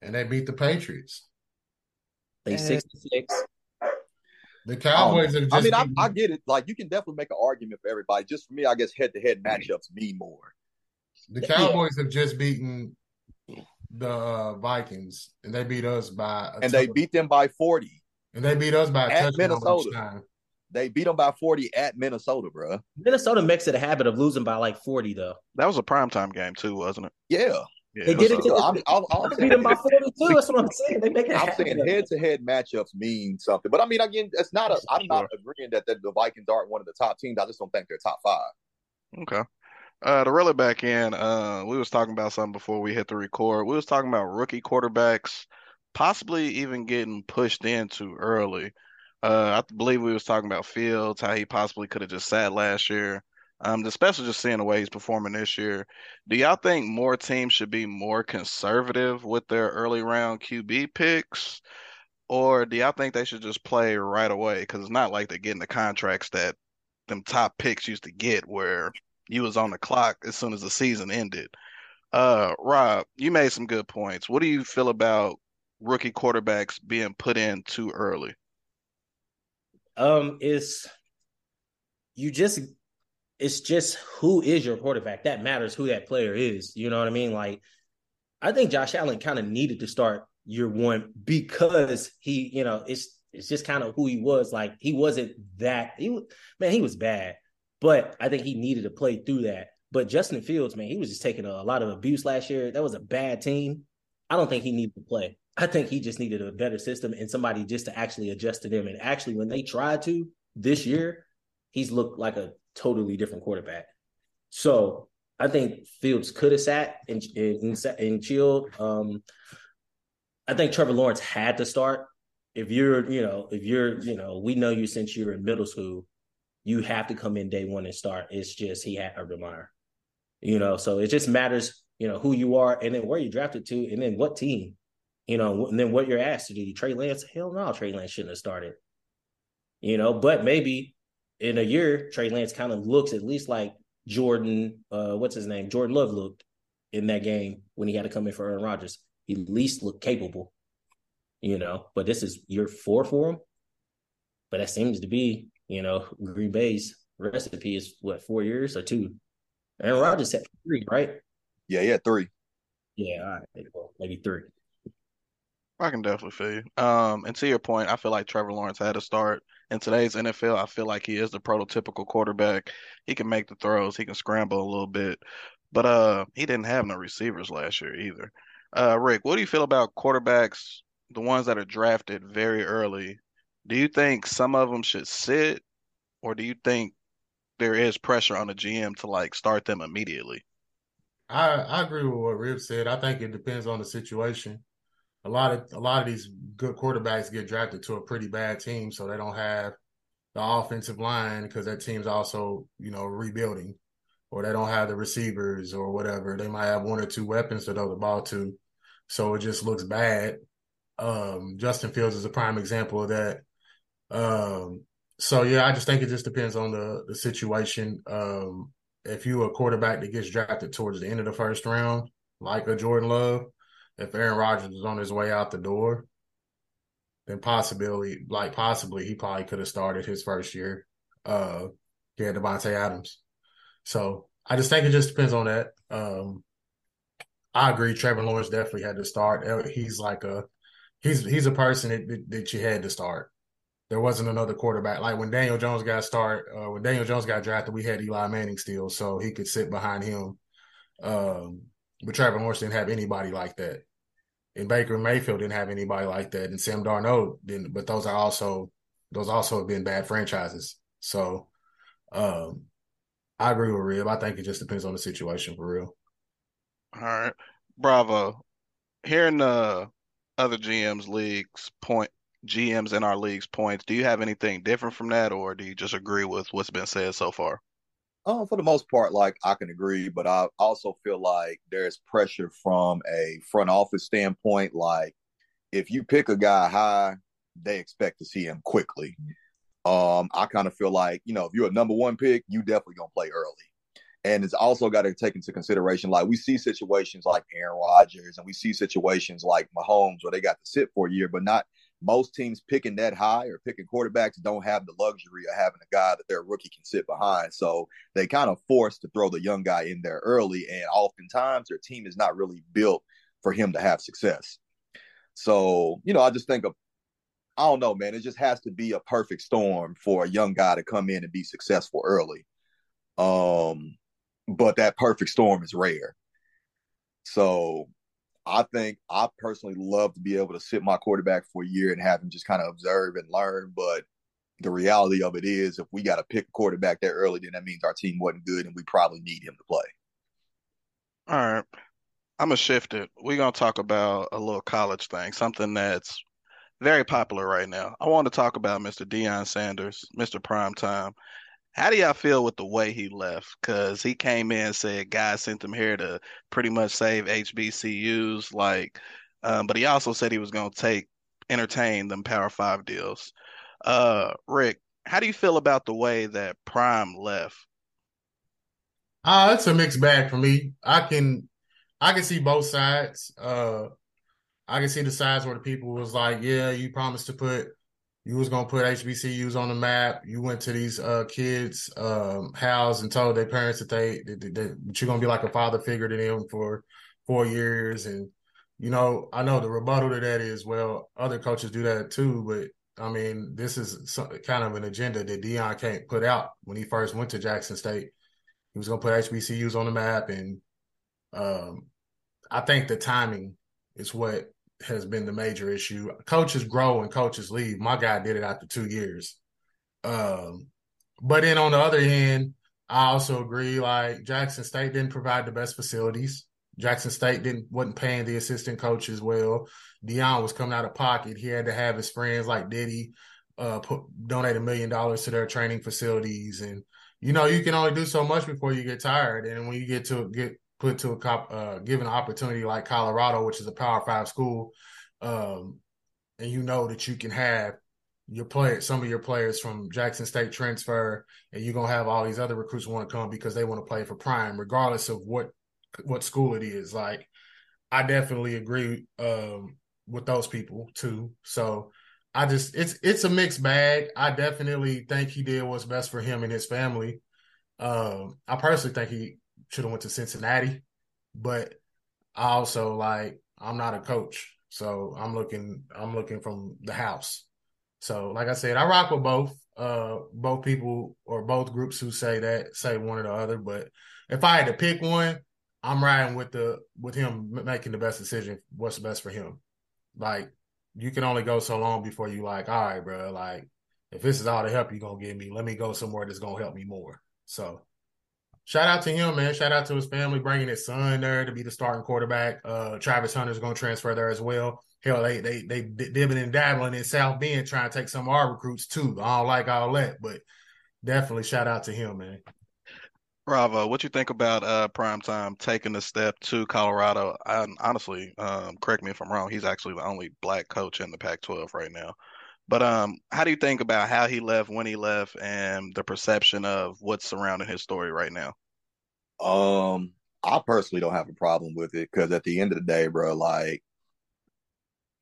and they beat the Patriots. They six and six. The Cowboys have just I mean, I, I get it. Like you can definitely make an argument for everybody. Just for me, I guess head to head matchups mean more. the Cowboys have just beaten the uh, Vikings, and they beat us by a And they beat them by 40. and they beat us by a at touchdown Minnesota. They beat them by 40 at Minnesota, bruh. Minnesota makes it a habit of losing by like forty though. That was a primetime game too, wasn't it? Yeah. Yeah, They it did it a- to- I'm, I'm, I'm They saying, beat them by forty two. That's what I'm saying. They make it. a I'm habit saying head to head matchups mean something. But I mean, again, it's not a, I'm not agreeing that the, the Vikings aren't one of the top teams. I just don't think they're top five. Okay. Uh, to reel it back in, uh, we was talking about something before we hit the record. We was talking about rookie quarterbacks possibly even getting pushed in too early. Uh, I believe we was talking about Fields, how he possibly could have just sat last year. Um, especially just seeing the way he's performing this year. Do y'all think more teams should be more conservative with their early round QB picks? Or do y'all think they should just play right away? Because it's not like they're getting the contracts that them top picks used to get where you was on the clock as soon as the season ended. Uh, Rob, you made some good points. What do you feel about rookie quarterbacks being put in too early? Um, it's you just it's just who is your quarterback that matters. Who that player is. You know what I mean? Like, I think Josh Allen kind of needed to start year one because he, you know, it's it's just kind of who he was. Like, he wasn't that. He man, he was bad, but I think he needed to play through that. But Justin Fields, man, he was just taking a, a lot of abuse last year. That was a bad team. I don't think he needed to play. I think he just needed a better system and somebody just to actually adjust to them. And actually, when they tried to this year, he's looked like a totally different quarterback. So I think Fields could have sat and and, and chilled. Um, I think Trevor Lawrence had to start. If you're, you know, if you're, you know, we know you since you're in middle school, you have to come in day one and start. It's just he had Urban Meyer, you know. So it just matters, you know, who you are and then where you drafted to, and then what team, you know, and then what you're asked to do. Trey Lance, hell no, Trey Lance shouldn't have started, you know. But maybe in a year, Trey Lance kind of looks at least like Jordan, uh, what's his name? Jordan Love looked in that game when he had to come in for Aaron Rodgers. He at least looked capable, you know. But this is year four for him. But that seems to be, you know, Green Bay's recipe is what four years or two. Aaron Rodgers had three, right? Yeah, yeah, three. Yeah, all right, well, maybe three. I can definitely feel you. Um, and to your point, I feel like Trevor Lawrence had a start in today's NFL. I feel like he is the prototypical quarterback. He can make the throws, he can scramble a little bit, but uh, he didn't have no receivers last year either. Uh, Rick, what do you feel about quarterbacks, the ones that are drafted very early? Do you think some of them should sit, or do you think there is pressure on the GM to like start them immediately? I, I agree with what Rip said. I think it depends on the situation. A lot of a lot of these good quarterbacks get drafted to a pretty bad team, so they don't have the offensive line because that team's also you know rebuilding, or they don't have the receivers or whatever. They might have one or two weapons to throw the ball to, so it just looks bad. Um, Justin Fields is a prime example of that. Um, so yeah, I just think it just depends on the the situation. Um, if you a quarterback that gets drafted towards the end of the first round, like a Jordan Love, if Aaron Rodgers was on his way out the door, then possibly, like possibly, he probably could have started his first year. Uh, he had Davante Adams, so I just think it just depends on that. Um, I agree. Trevor Lawrence definitely had to start. He's like a he's he's a person that, that, that you had to start. There wasn't another quarterback like when Daniel Jones got start. Uh, when Daniel Jones got drafted, we had Eli Manning still, so he could sit behind him. Um, but Trevor Lawrence didn't have anybody like that. And Baker Mayfield didn't have anybody like that, and Sam Darnold didn't. But those are also those also have been bad franchises. So um, I agree with Rib. I think it just depends on the situation for real. All right, Bravo. Hearing the other GMs leagues point GMs in our leagues points, do you have anything different from that, or do you just agree with what's been said so far? Um, for the most part, like I can agree, but I also feel like there's pressure from a front office standpoint. Like if you pick a guy high, they expect to see him quickly. Um, I kind of feel like, you know, if you're a number one pick, you definitely gonna play early. And it's also got to take into consideration, like we see situations like Aaron Rodgers and we see situations like Mahomes where they got to sit for a year, but not most teams picking that high or picking quarterbacks don't have the luxury of having a guy that their rookie can sit behind. So they kind of forced to throw the young guy in there early. And oftentimes their team is not really built for him to have success. So, you know, I just think of I don't know, man. It just has to be a perfect storm for a young guy to come in and be successful early. Um, but that perfect storm is rare. So I think I personally love to be able to sit my quarterback for a year and have him just kind of observe and learn. But the reality of it is, if we got to pick a quarterback there early, then that means our team wasn't good and we probably need him to play. All right. I'm going to shift it. We're going to talk about a little college thing, something that's very popular right now. I want to talk about Mr. Deion Sanders, Mr. Primetime. How do y'all feel with the way he left? Because he came in and said God sent him here to pretty much save HBCUs, like, um, but he also said he was going to take entertain them Power Five deals. Uh, Rick, how do you feel about the way that Prime left? Uh, it's a mixed bag for me. I can I can see both sides. Uh, I can see the sides where the people was like, yeah, you promised to put, you was gonna put HBCUs on the map. You went to these uh, kids' um, house and told their parents that they, that, you're gonna be like a father figure to them for four years. And you know, I know the rebuttal to that is, well, other coaches do that too, but I mean, this is some, kind of an agenda that Deion can't put out when he first went to Jackson State. He was to put HBCUs on the map, and um, I think the timing is what has been the major issue. Coaches grow and coaches leave. My guy did it after two years. Um, but then on the other hand, I also agree like Jackson State didn't provide the best facilities. Jackson State didn't wasn't paying the assistant coaches well. Deion was coming out of pocket. He had to have his friends like Diddy uh, put donate a million dollars to their training facilities, and you know you can only do so much before you get tired. And when you get to get put to a cop, uh, given an opportunity like Colorado, which is a Power Five school, um, and you know that you can have your player, some of your players from Jackson State transfer, and you're gonna have all these other recruits want to come because they want to play for Prime, regardless of what what school it is. Like, I definitely agree um, with those people too. So. I just it's it's a mixed bag. I definitely think he did what's best for him and his family. Um, I personally think he should have went to Cincinnati, but I also like I'm not a coach, so I'm looking I'm looking from the house. So like I said, I rock with both uh both people or both groups who say that say one or the other. But if I had to pick one, I'm riding with the with him making the best decision. What's best for him? Like you can only go so long before you like, all right, bro. Like if this is all the help you're gonna give me, let me go somewhere that's gonna help me more. So shout out to him, man. Shout out to his family bringing his son there to be the starting quarterback. Uh, Travis Hunter's going to transfer there as well. Hell, they they they dibbing and dabbling in South Bend trying to take some of our recruits too. I don't like all that, but definitely shout out to him, man. Bravo. What you think about uh, Prime Time taking the step to Colorado? I, honestly, um, correct me if I'm wrong. He's actually the only black coach in the Pac-12 right now. But um, how do you think about how he left, when he left, and the perception of what's surrounding his story right now? Um, I personally don't have a problem with it because at the end of the day, bro, like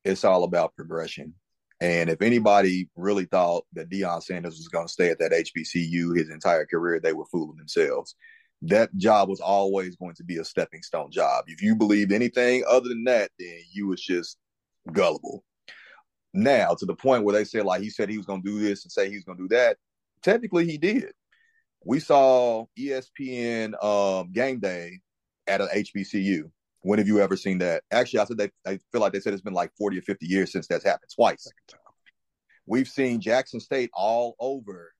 it's all about progression. And if anybody really thought that Deion Sanders was going to stay at that HBCU his entire career, they were fooling themselves. That job was always going to be a stepping stone job. If you believed anything other than that, then you was just gullible now to the point where they said like he said he was going to do this and say he was going to do that. Technically, he did. We saw ESPN um, game day at an HBCU. When have you ever seen that? Actually, I said they, I feel like they said it's been like 40 or 50 years since that's happened twice. We've seen Jackson State all over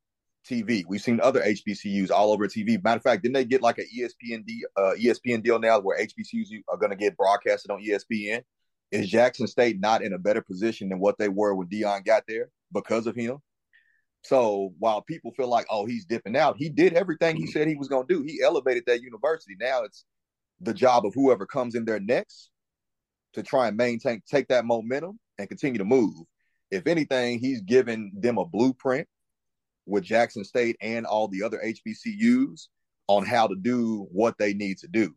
TV. We've seen other HBCUs all over TV. Matter of fact, didn't they get like an ESPN D, uh, ESPN deal now where HBCUs are going to get broadcasted on ESPN? Is Jackson State not in a better position than what they were when Deion got there because of him? So while people feel like, oh, he's dipping out, he did everything he said he was going to do. He elevated that university. Now it's the job of whoever comes in there next to try and maintain, take that momentum and continue to move. If anything, he's given them a blueprint with Jackson State and all the other HBCUs on how to do what they need to do.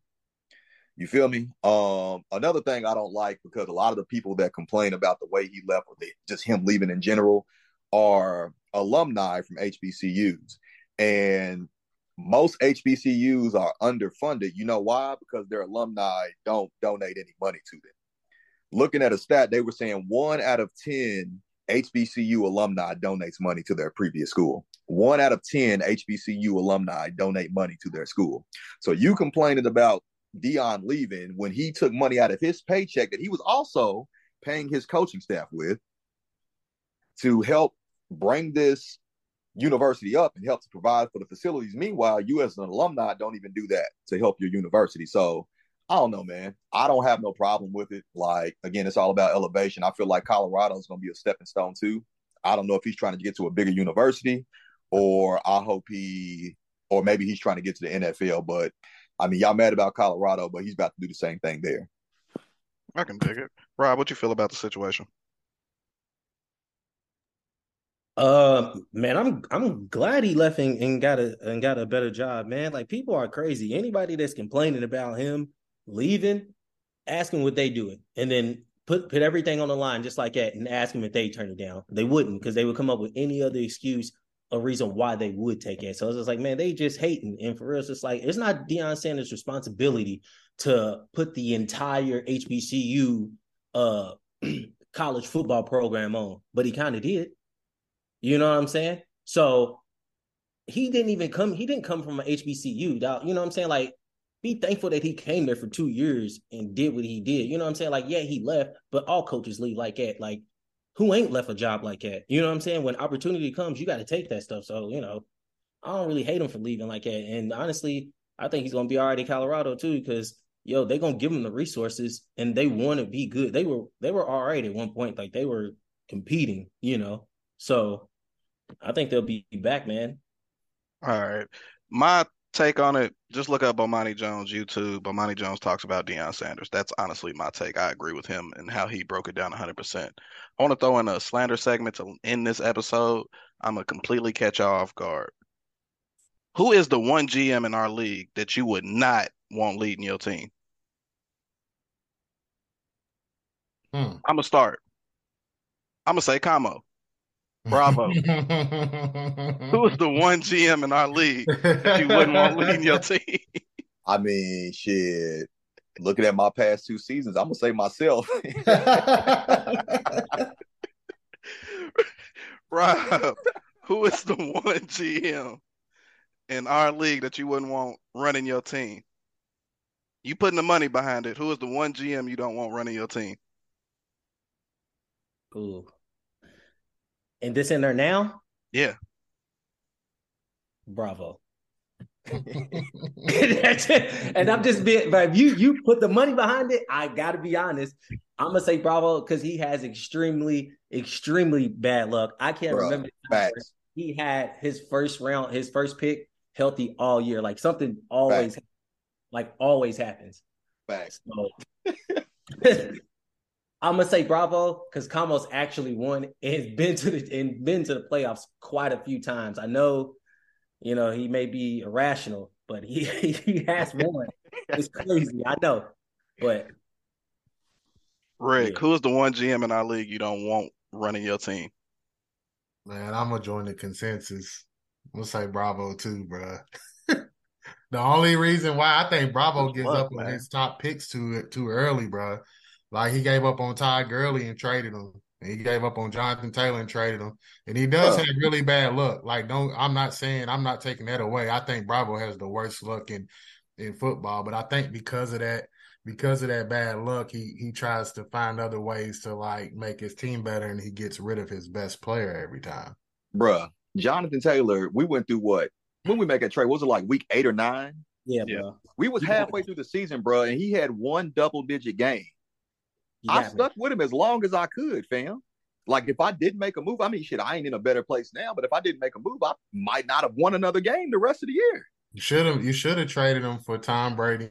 You feel me? Um, another thing I don't like because a lot of the people that complain about the way he left or they, just him leaving in general are alumni from HBCUs. And most HBCUs are underfunded. You know why? Because their alumni don't donate any money to them. Looking at a stat, they were saying one out of 10 HBCU alumni donates money to their previous school. One out of 10 HBCU alumni donate money to their school. So you complaining about Deion leaving when he took money out of his paycheck that he was also paying his coaching staff with to help bring this university up and help to provide for the facilities. Meanwhile, you as an alumni don't even do that to help your university. So I don't know, man. I don't have no problem with it. Like again, it's all about elevation. I feel like Colorado is going to be a stepping stone too. I don't know if he's trying to get to a bigger university, or I hope he, or maybe he's trying to get to the NFL. But I mean, y'all mad about Colorado, but he's about to do the same thing there. I can dig it. Rob, what you feel about the situation? Uh, man, I'm I'm glad he left and, and got a and got a better job, man. Like people are crazy. Anybody that's complaining about him leaving, ask him what they doing, and then put put everything on the line just like that, and ask them if they turn it down. They wouldn't because they would come up with any other excuse a reason why they would take it. So it's just like, man, they just hating. And for real, it's like it's not Deion Sanders' responsibility to put the entire HBCU uh college football program on, but he kind of did. You know what I'm saying? So he didn't even come, he didn't come from an HBCU. You know what I'm saying? Like, be thankful that he came there for two years and did what he did. You know what I'm saying? Like, yeah, he left, but all coaches leave like that. Like, who ain't left a job like that? You know what I'm saying? When opportunity comes, you got to take that stuff. So, you know, I don't really hate him for leaving like that. And honestly, I think he's gonna be all right in Colorado too, because yo, they're gonna give him the resources and they want to be good. They were they were all right at one point, like they were competing, you know. So I think they'll be back, man. All right. My take on it, just look up Bomani Jones YouTube. Bomani Jones talks about Deion Sanders. That's honestly my take. I agree with him and how he broke it down 100%. I want to throw in a slander segment to end this episode. I'm going to completely catch y'all off guard. Who is the one GM in our league that you would not want leading your team? Hmm. I'm going to start. I'm going to say Camo. Bravo. Who is the one GM in our league that you wouldn't want leading your team? I mean, shit. Looking at my past two seasons, I'm gonna say myself. Rob, who is the one GM in our league that you wouldn't want running your team? You putting the money behind it. Who is the one GM you don't want running your team? Ooh. And this in there now? Yeah. Bravo. and I'm just being, but if you you put the money behind it, I got to be honest. I'm gonna say Bravo because he has extremely, extremely bad luck. I can't Bro, remember facts. he had his first round, his first pick healthy all year. Like something always, like always happens. Facts. So, I'm gonna say bravo because Camo's actually won and has been to the and been to the playoffs quite a few times. I know, you know, he may be irrational, but he he has won. it's crazy, I know. But Rick, Yeah. who is the one GM in our league you don't want running your team? Man, I'm gonna join the consensus. I'm gonna say Bravo too, bro. the only reason why I think Bravo Good gives luck, up on his top picks too too early, bro. Like he gave up on Todd Gurley and traded him. And he gave up on Jonathan Taylor and traded him. And he does Huh. have really bad luck. Like, don't I'm not saying I'm not taking that away. I think Bravo has the worst luck in in football, but I think because of that, because of that bad luck, he he tries to find other ways to like make his team better, and he gets rid of his best player every time. Bruh, Jonathan Taylor, we went through what? When we make that trade, was it like week eight or nine? Yeah, Yeah. bro. We was halfway through the season, bruh, and he had one double digit game. You I got me. stuck with him as long as I could, fam. Like if I didn't make a move, I mean, shit, I ain't in a better place now. But if I didn't make a move, I might not have won another game the rest of the year. You should have you should have traded him for Tom Brady